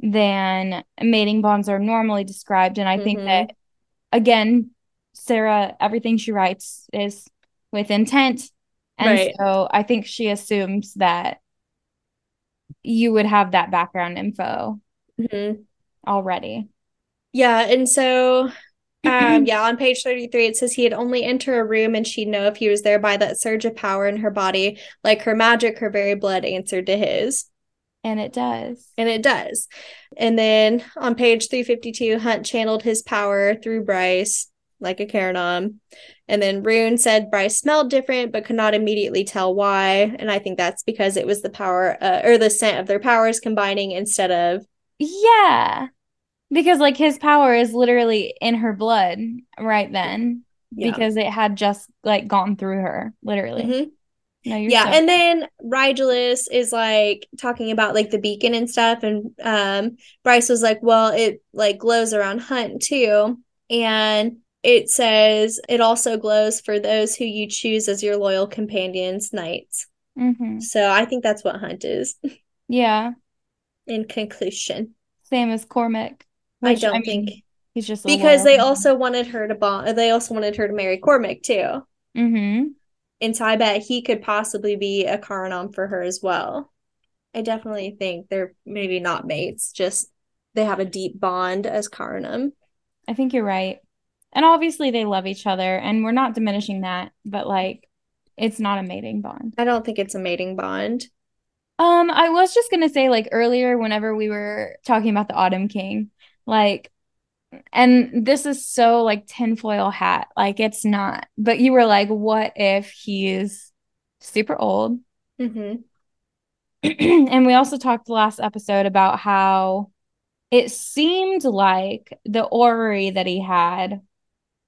than mating bonds are normally described and i mm-hmm. think that again sarah everything she writes is with intent and right. so i think she assumes that you would have that background info mm-hmm. already yeah and so um, yeah, on page 33, it says he had only enter a room and she'd know if he was there by that surge of power in her body. Like her magic, her very blood answered to his. And it does. And it does. And then on page 352, Hunt channeled his power through Bryce, like a Carranam. And then Ruhn said Bryce smelled different, but could not immediately tell why. And I think that's because it was the power uh, or the scent of their powers combining instead of. Yeah because like his power is literally in her blood right then yeah. because it had just like gone through her literally. Mm-hmm. no, yeah so- and then Rigelus is like talking about like the beacon and stuff and um bryce was like well it like glows around hunt too. And it says it also glows for those who you choose as your loyal companions knights. Mm-hmm. so i think that's what hunt is. Yeah. In conclusion. Same as cormac which, I don't I mean, think he's just because they also wanted her to bond. They also wanted her to marry Cormac too. Mm-hmm. And so I bet he could possibly be a Carranam for her as well. I definitely think they're maybe not mates, just they have a deep bond as Carranam. I think you're right. And obviously they love each other, and we're not diminishing that, but like it's not a mating bond. I don't think it's a mating bond. Um, I was just gonna say, like earlier, whenever we were talking about the Autumn King, like and this is so like tinfoil hat. Like it's not. But you were like, what if he's super old? Mm-hmm. and we also talked last episode about how it seemed like the orrery that he had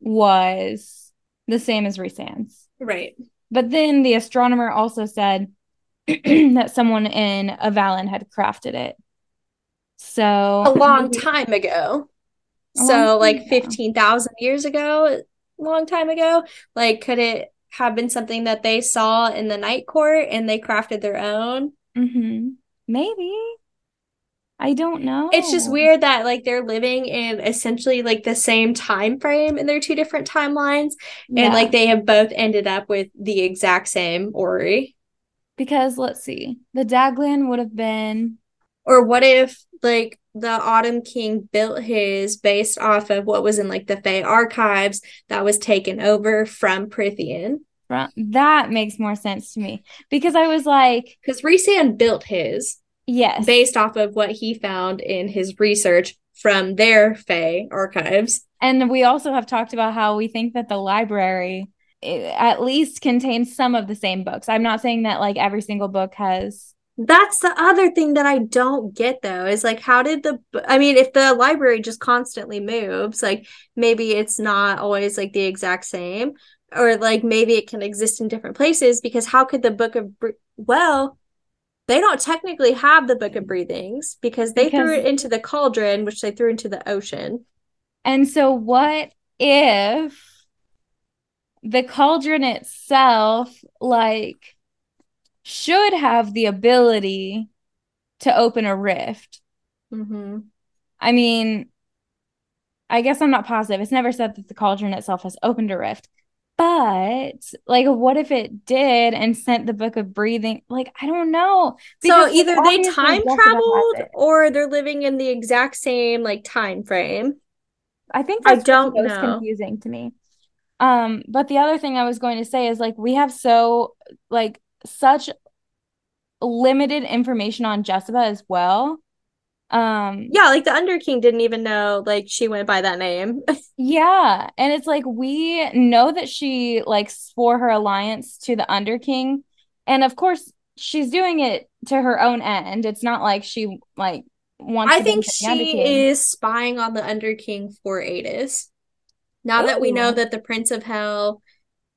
was the same as Rhysand's. Right. But then the astronomer also said that someone in Avallen had crafted it. So a long time ago. So like 15,000 years ago, long time ago, like could it have been something that they saw in the night court and they crafted their own? Mm-hmm. Maybe. I don't know. It's just weird that like they're living in essentially like the same time frame in their two different timelines yeah. and like they have both ended up with the exact same orrery. Because let's see. The Daglan would have been or what if like the Autumn King built his based off of what was in like the Fae archives that was taken over from Prythian. That makes more sense to me because I was like, because Rhysand built his, yes, based off of what he found in his research from their Fae archives. And we also have talked about how we think that the library eh, at least contains some of the same books. I'm not saying that like every single book has that's the other thing that I don't get though is like how did the I mean if the library just constantly moves like maybe it's not always like the exact same or like maybe it can exist in different places because how could the book of well they don't technically have the book of breathings because they because... threw it into the cauldron which they threw into the ocean. And so what if the cauldron itself like should have the ability to open a rift. Mm-hmm. I mean, I guess I'm not positive. It's never said that the cauldron itself has opened a rift. But like, what if it did and sent the book of breathing? Like, I don't know. so either they time traveled or they're living in the exact same like time frame. I think I don't know. confusing to me. Um, but the other thing I was going to say is like we have so like such limited information on Jesiba as well. Um yeah, like the Underking didn't even know like she went by that name. yeah, and it's like we know that she like swore her alliance to the Underking, and of course she's doing it to her own end. It's not like she like wants. I think she is spying on the Underking for Adis. Now Ooh. that we know that the Prince of Hell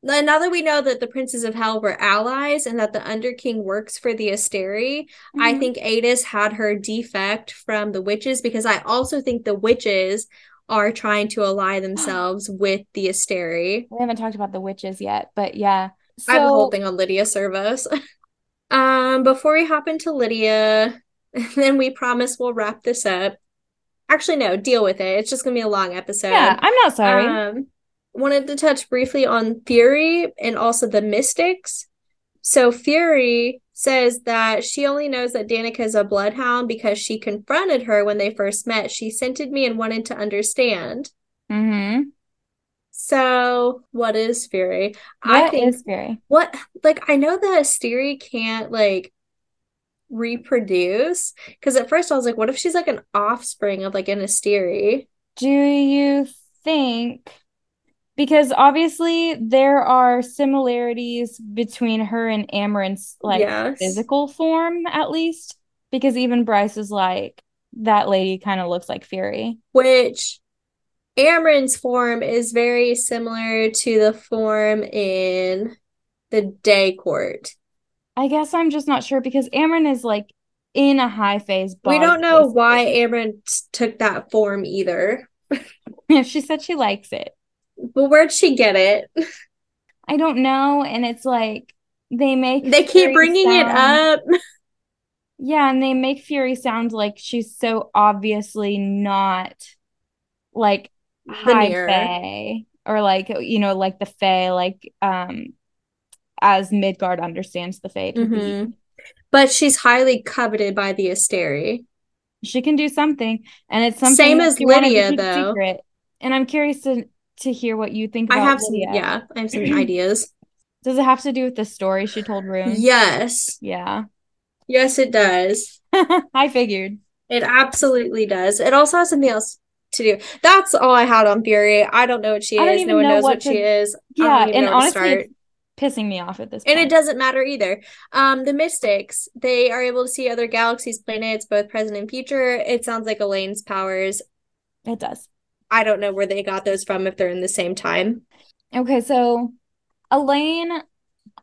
now that we know that the princes of hell were allies and that the underking works for the asteri mm-hmm. i think adis had her defect from the witches because i also think the witches are trying to ally themselves with the asteri. We haven't talked about the witches yet but yeah. So... i have a whole thing on lidia cervos. Um before we hop into lydia then we promise we'll wrap this up. Actually no deal with it. It's just gonna be a long episode. Yeah i'm not sorry. Um wanted to touch briefly on Fury and also the Mystics. So Fury says that she only knows that Danica is a bloodhound because she confronted her when they first met. She scented me and wanted to understand. Mm-hmm. So what is Fury? What I think is Fury? What like I know that Asteri can't like reproduce because at first I was like, what if she's like an offspring of like an Asteri? Do you think because obviously there are similarities between her and Amren's like yes. physical form at least because even Bryce is like that lady kind of looks like Fury. Which Amaranth's form is very similar to the form in the day court. I guess I'm just not sure because Amaranth is like in a high phase we don't know why Amaranth took that form either. Yeah she said she likes it but where'd she get it? I don't know. And it's like they make they keep bringing sound, it up. Yeah, and they make Fury sound like she's so obviously not like high fae or like you know like the fae like um as Midgard understands the fae mm-hmm. But she's highly coveted by the Asteri. She can do something, and it's something same as Lidia though. Secret. And I'm curious to to hear what you think I have Lidia. some yeah, I have some ideas. Does it have to do with the story she told Ruhn? Yes. Yeah. Yes, it does. I figured. It absolutely does. It also has something else to do. That's all I had on Fury. I don't know what she is. No one knows what, what to, she is. Yeah, and honestly, pissing me off at this point. And it doesn't matter either. Um, the Mystics, they are able to see other galaxies, planets, both present and future. It sounds like Elain's powers. It does. I don't know where they got those from if they're in the same time. Okay, so Elain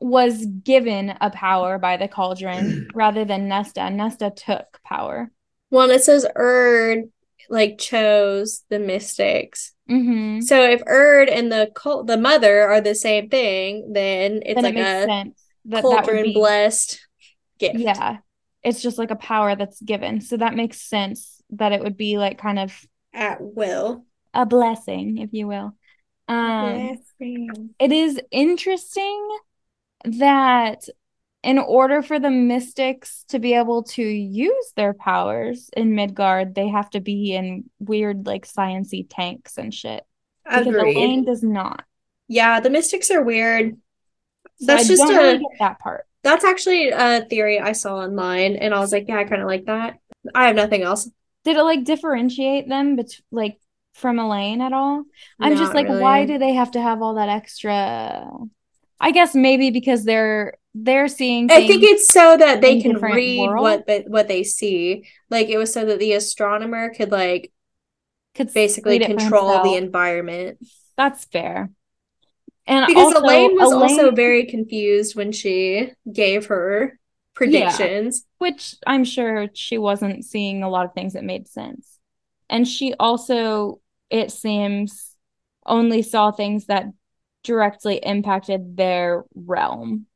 was given a power by the cauldron rather than Nesta. Nesta took power. Well, it says Urd like chose the mystics. Mm-hmm. So if Urd and the cult, the mother are the same thing, then it's then like it a that cauldron be, blessed gift. Yeah, it's just like a power that's given. So that makes sense that it would be like kind of at will, a blessing, if you will. Um, blessing. It is interesting that in order for the mystics to be able to use their powers in Midgard, they have to be in weird like sciency tanks and shit. Because. Elain does not. Yeah, the mystics are weird. So that's I just a, really that part. That's actually a theory I saw online, and I was like, yeah, I kind of like that. I have nothing else. Did it like differentiate them, but like from Elain at all? I'm Not just like, really. why do they have to have all that extra? I guess maybe because they're they're seeing. I think it's so that they can read world. what the, what they see. Like it was so that the astronomer could like could basically control the environment. That's fair. And because also, Elain was Elain... also very confused when she gave her predictions, yeah, which I'm sure she wasn't seeing a lot of things that made sense. And she also, it seems, only saw things that directly impacted their realm.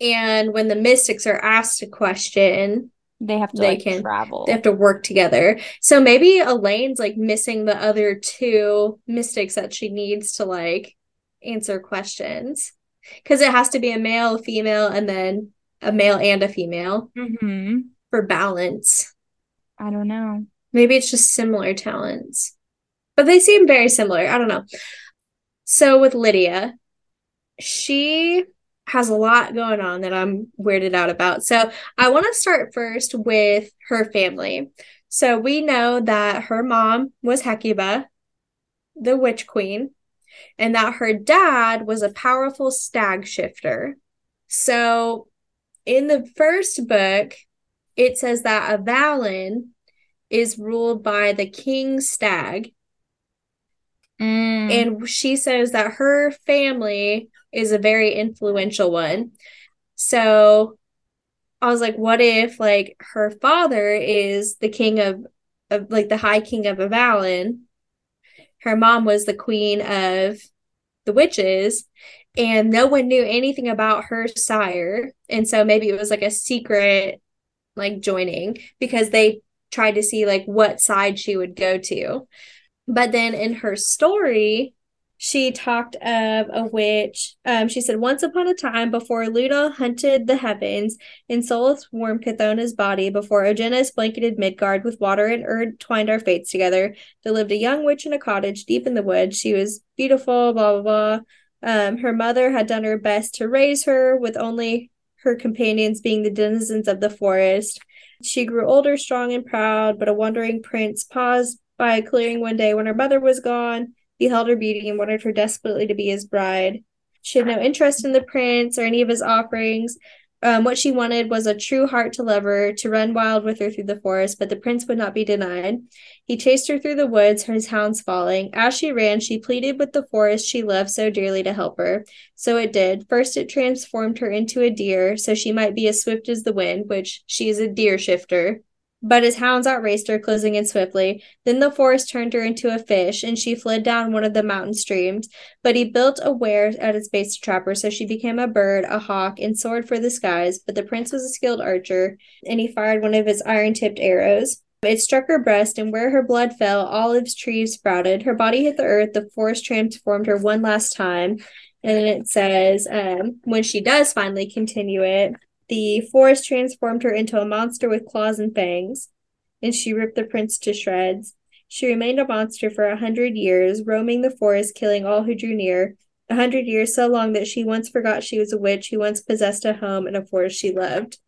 And when the mystics are asked a question, they have to they like, can travel. They have to work together. So maybe Elain's like missing the other two mystics that she needs to like answer questions. Because it has to be a male, a female, and then a male and a female mm-hmm. for balance. I don't know. Maybe it's just similar talents, but they seem very similar. I don't know. So with Lidia, she has a lot going on that I'm weirded out about. So I want to start first with her family. So we know that her mom was Hecuba, the witch queen, and that her dad was a powerful stag shifter. So in the first book, it says that Avallen is ruled by the king stag. Mm. And she says that her family is a very influential one. So I was like, what if like her father is the king of, of like the high king of Avallen? Her mom was the queen of the witches, and no one knew anything about her sire. And so maybe it was like a secret like joining because they tried to see like what side she would go to. But then in her story, she talked of a witch. Um, she said, Once upon a time, before Luna hunted the heavens, and Solus warmed Cthona's body, before Ogenas blanketed Midgard with water and Urd twined our fates together, there lived a young witch in a cottage deep in the woods. She was beautiful, blah, blah, blah. Um, her mother had done her best to raise her, with only her companions being the denizens of the forest. She grew older, strong, and proud, but a wandering prince paused by clearing one day when her mother was gone beheld her beauty and wanted her desperately to be his bride. She had no interest in the prince or any of his offerings. Um, what she wanted was a true heart to love her, to run wild with her through the forest, but the prince would not be denied. He chased her through the woods, his hounds falling. As she ran, she pleaded with the forest she loved so dearly to help her. So it did. First, it transformed her into a deer, so she might be as swift as the wind, which she is a deer shifter. But his hounds outraced her, closing in swiftly. Then the forest turned her into a fish, and she fled down one of the mountain streams. But he built a weir at its base to trap her, so she became a bird, a hawk, and soared for the skies. But the prince was a skilled archer, and he fired one of his iron tipped arrows. It struck her breast, and where her blood fell, olive trees sprouted. Her body hit the earth. The forest transformed her one last time. And it says, um, when she does finally continue it, the forest transformed her into a monster with claws and fangs, and she ripped the prince to shreds. She remained a monster for a hundred years, roaming the forest, killing all who drew near. A hundred years so long that she once forgot she was a witch who once possessed a home in a forest she loved.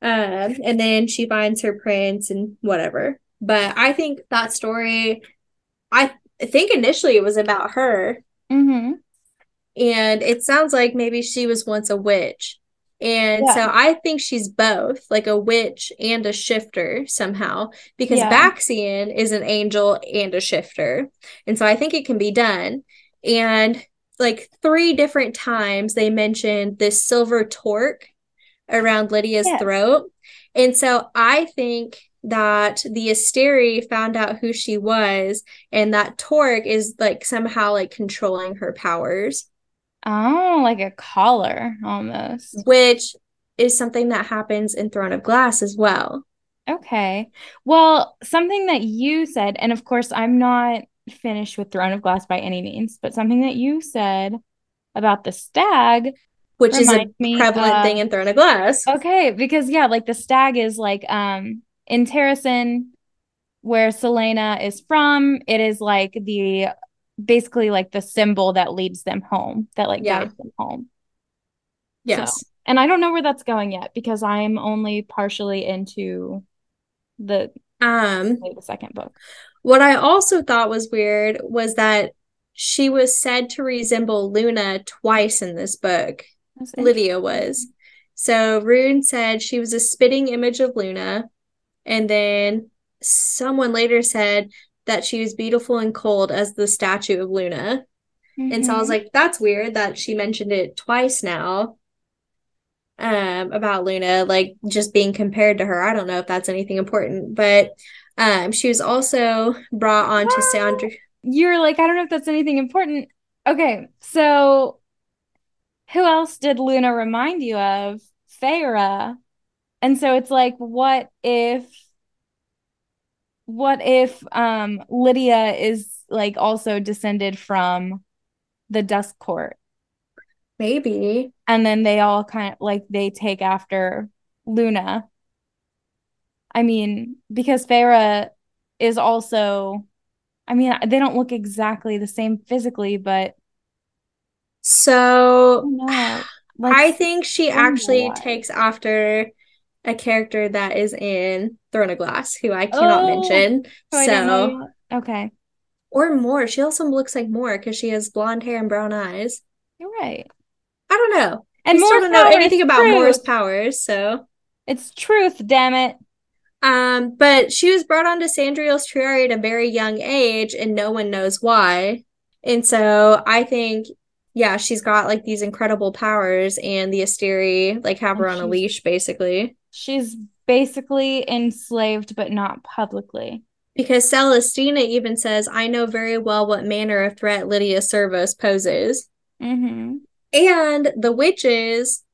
Um, and then she finds her prince and whatever. But I think that story I think initially it was about her. Mm-hmm. And it sounds like maybe she was once a witch. And Yeah. so I think she's both, like a witch and a shifter somehow, because Yeah. Baxian is an angel and a shifter. And so I think it can be done. And like three different times they mentioned this silver torque around Lidia's throat. And so I think that the Asteri found out who she was, and that torque is like somehow like controlling her powers, Oh, like a collar almost. which is something that happens in Throne of Glass as well. Okay. Well, something that you said, and of course, I'm not finished with Throne of Glass by any means, but something that you said about the stag Which is a prevalent of- thing in Throne of Glass. Okay, because yeah, like the stag is like um in Terrasen, where Celaena is from, it is like the basically like the symbol that leads them home, that like Yeah. guides them home. Yes. And I don't know where that's going yet because I'm only partially into the Um, the second book. what I also thought was weird was that she was said to resemble Luna twice in this book. Lidia was. So Ruhn said she was a spitting image of Luna, and then someone later said that she was beautiful and cold as the statue of Luna. And so I was Mhm. like, that's weird that she mentioned it twice now. Um, about Luna, like just being compared to her. I don't know if that's anything important, but um, she was also brought on to Sandra. You're like, I don't know if that's anything important. Okay, so who else did Luna remind you of? Feyre. And so it's like, what if what if um Lidia is like also descended from the Dusk Court? Maybe. And then they all kind of like they take after Luna. I mean, because Feyre is also I mean, they don't look exactly the same physically, but So don't know. I think she actually takes after a character that is in Throne of Glass, who I cannot Oh, mention. know So. Okay, or Mor. She also looks like Mor because she has blonde hair and brown eyes. you're right. I don't know. And more don't know anything about truth. Mor's powers, so. It's truth, damn it. Um, but she was brought onto Sandriel's Triarii at a very young age, and no one knows why. And so I think, yeah, she's got like these incredible powers, and the Asteri like have her on a leash, basically. She's basically enslaved, but not publicly. Because Celestina even says, I know very well what manner of threat Lidia Cervos poses. Mm-hmm. And the witches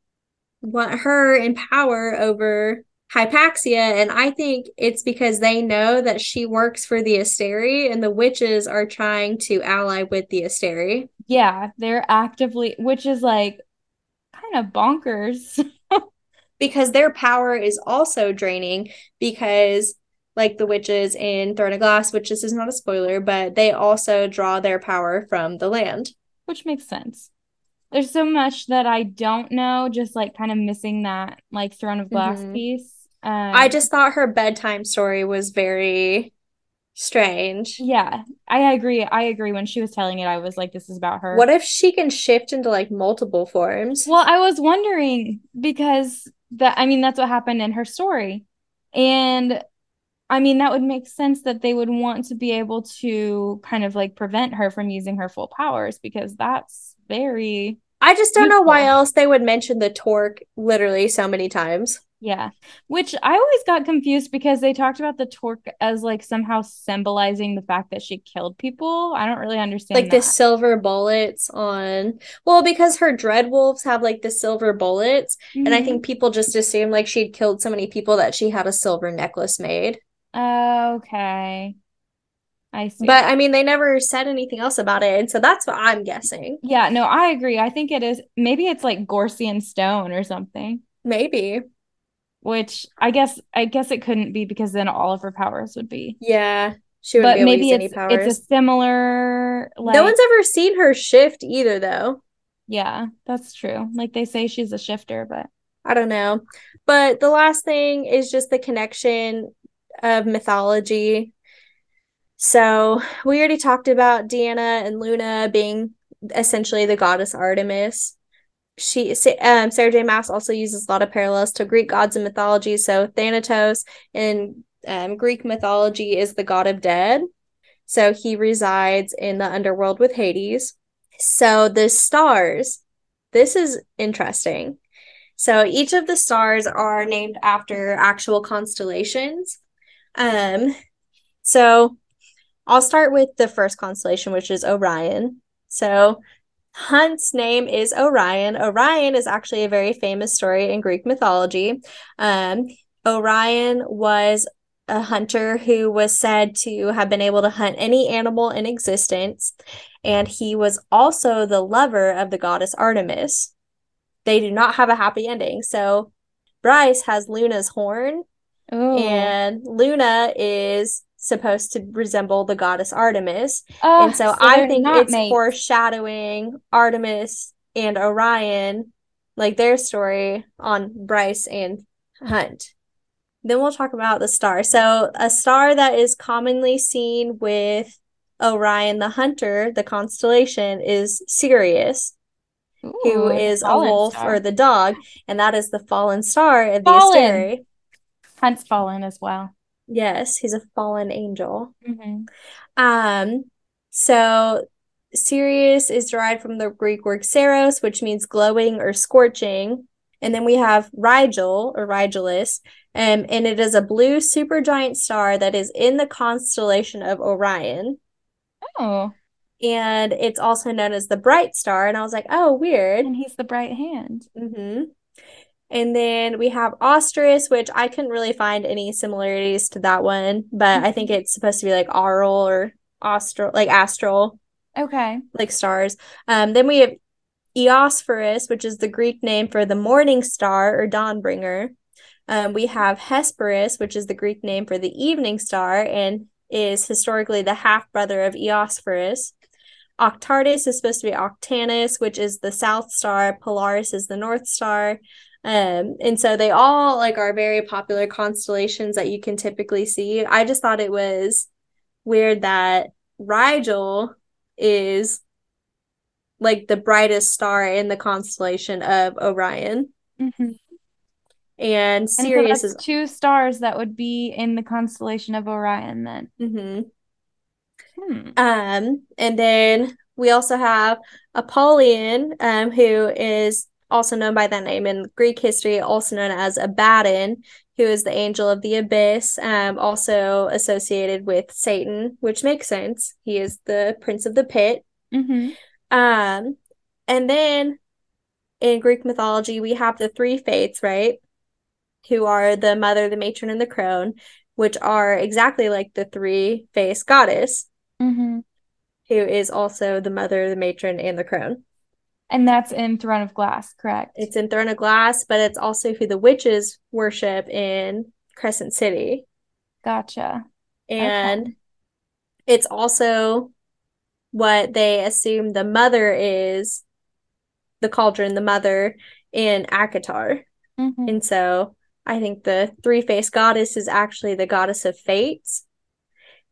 want her in power over Hypaxia. And I think it's because they know that she works for the Asteri, and the witches are trying to ally with the Asteri. Yeah, they're actively, which is like kind of bonkers. Because their power is also draining because like the witches in Throne of Glass, which this is not a spoiler, but they also draw their power from the land. which makes sense. There's so much that I don't know, just like kind of missing that like Throne of Glass Mhm. piece. Um, I just thought her bedtime story was very strange. yeah, I agree. I agree. When she was telling it, I was like, this is about her. What if she can shift into like multiple forms? Well, I was wondering because that I mean that's what happened in her story. And I mean that would make sense that they would want to be able to kind of like prevent her from using her full powers because that's very I just don't know why else they would mention the torque literally so many times. Yeah. Which I always got confused because they talked about the torque as like somehow symbolizing the fact that she killed people. I don't really understand Like the silver bullets on, well, because her dread wolves have like the silver bullets, and I Mhm. think people just assumed like she'd killed so many people that she had a silver necklace made. Okay. I see. But I mean, they never said anything else about it, and so that's what I'm guessing. Yeah, no, I agree. I think it is maybe it's like Gorsian stone or something, Maybe. Which I guess I guess it couldn't be because then all of her powers would be. Yeah, she wouldn't But be maybe it's powers. it's a similar like No one's ever seen her shift either, though. yeah, that's true. Like they say she's a shifter, but I don't know. But the last thing is just the connection of mythology. So we already talked about Deanna and Luna being essentially the goddess Artemis. She um, Sarah J. Maas also uses a lot of parallels to Greek gods and mythology. So Thanatos in um, Greek mythology is the god of dead. So he resides in the underworld with Hades. So the stars, this is interesting. So each of the stars are named after actual constellations. Um, so I'll start with the first constellation, which is Orion. So Hunt's name is Orion. Orion is actually a very famous story in Greek mythology. Um, Orion was a hunter who was said to have been able to hunt any animal in existence, and he was also the lover of the goddess Artemis they do not have a happy ending. So Bryce has Luna's horn, Ooh. and Luna is supposed to resemble the goddess Artemis. Oh, and so, so I think it's mates. foreshadowing Artemis and Orion, like their story on Bryce and Hunt. Then we'll talk about the star. So, a star that is commonly seen with Orion the hunter, the constellation, is Sirius. Ooh, who is a wolf star. or the dog, and that is the fallen star of fallen. the Asteri. Hunt's fallen as well. Yes, he's a fallen angel. Mm-hmm. Um, so Sirius is derived from the Greek word Saros, which means glowing or scorching. And then we have Rigel or Rigelus, um, and it is a blue supergiant star that is in the constellation of Orion. Oh and it's also known as the bright star and i was like oh weird and he's the bright hand mm-hmm. And then we have Austerus which i couldn't really find any similarities to that one but i think mm-hmm. it's supposed to be like aural or astral like astral okay like stars um then we have eosphorus which is the greek name for the morning star or dawn bringer um, we have hesperus which is the greek name for the evening star and is historically the half brother of Eosphorus. Octartus is supposed to be Octanus, which is the South Star. Polaris is the North Star. Um, and so they all like are very popular constellations that you can typically see. I just thought it was weird that Rigel is like the brightest star in the constellation of Orion. Mm-hmm. And Sirius and so is two stars that would be in the constellation of Orion then. Mm-hmm. Hmm. Um, and then we also have Apollyon, um, who is also known by that name in Greek history, also known as Abaddon, who is the angel of the abyss, um, also associated with Satan, which makes sense. He is the prince of the pit. Mm-hmm. Um, and then in Greek mythology, we have the three fates, right? Who are the mother, the matron, and the crone, which are exactly like the three faced goddess mm-hmm. who is also the mother, the matron, and the crone. And that's in Throne of Glass, correct? It's in Throne of Glass, but it's also who the witches worship in Crescent City. Gotcha. And okay. it's also what they assume the mother is the cauldron, the mother in ACOTAR. Mm-hmm. And so I think the three faced goddess is actually the goddess of fates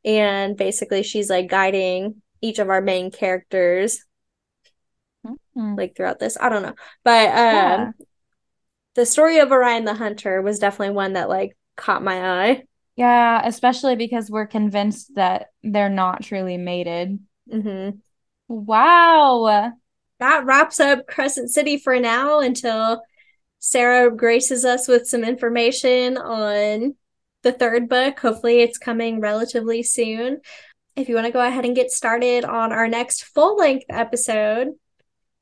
and basically she's like guiding each of our main characters mm-hmm. like throughout this i don't know but um yeah. the story of orion the hunter was definitely one that like caught my eye yeah especially because we're convinced that they're not truly mated mm-hmm. wow that wraps up crescent city for now until sarah graces us with some information on the third book. Hopefully, it's coming relatively soon. If you want to go ahead and get started on our next full length episode,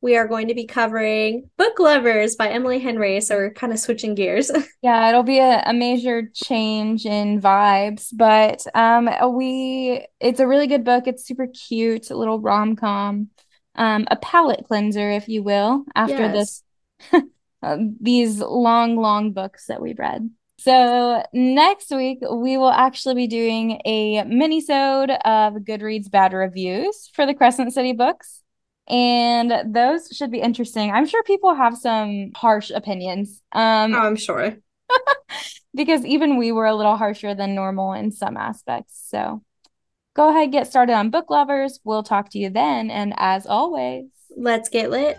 we are going to be covering Book Lovers by Emily Henry. So we're kind of switching gears. yeah, it'll be a, a major change in vibes, but um, we it's a really good book. It's super cute, a little rom com, um, a palate cleanser, if you will, after yes. this uh, these long, long books that we've read. So next week we will actually be doing a mini-sode of Goodreads bad reviews for the Crescent City books. And those should be interesting. I'm sure people have some harsh opinions. Um I'm sure. because even we were a little harsher than normal in some aspects. So go ahead get started on book lovers. We'll talk to you then. And as always, let's get lit.